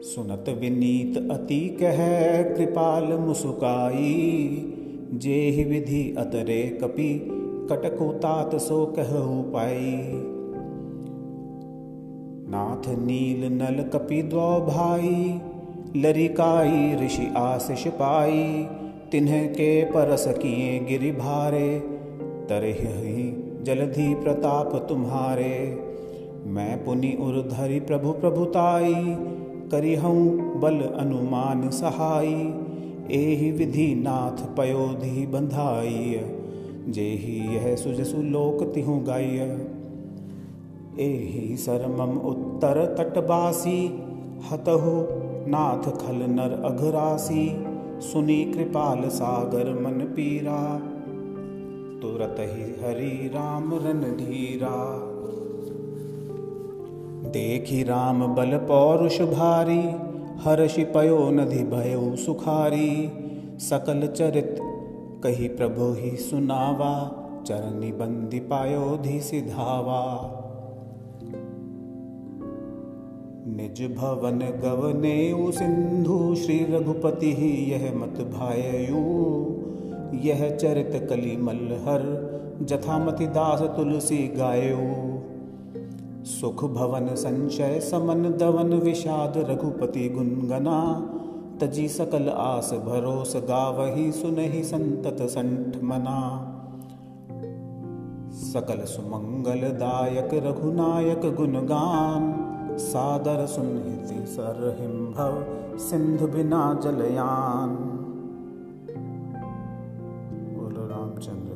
सुनत विनीत अति कह, कृपाल मुसुकाई। जे ही विधि अतरे कपि कटकु तात सो कहु पाई। नाथ नील नल कपि द्वौ भाई लरिकाई ऋषि आशिष पाई। तिन्ह के परस किए गिरि भारे, तरही जलधि प्रताप तुम्हारे। मैं पुनि उर धरि प्रभु प्रभुताई करी हूँ बल अनुमान सहाई। एहि विधि नाथ पयोधि बंधाई। जेहि यह सुजसु लोक तिहु गाय। एहि सरमम उत्तर तटबासी हतहु नाथ खल नर अघरासी, सुनी कृपाल सागर मन पीरा। तुरत ही हरि राम रन ढीरा देखी राम बल पौरुष भारी हर्षि पयो नधि भयो सुखारी। सकल चरित कही प्रभु ही सुनावा चरनी बंदी पायो धी सिधावा। निज भवन गवने सिंधु, श्री रघुपति ही यह मत भायु यह चरित कली मल्हर जथामति दास तुलसी गायो। सुख भवन संचय समन दवन विषाद रघुपति गुनगना। तजी सकल आस भरोस गावही सुनहि संतत संठ मना। सकल सुमंगल दायक रघुनायक गुणगान, सादर सुनहिति सरहिम्भव सिंधु बिना जलयान। बोलो रामचंद्र।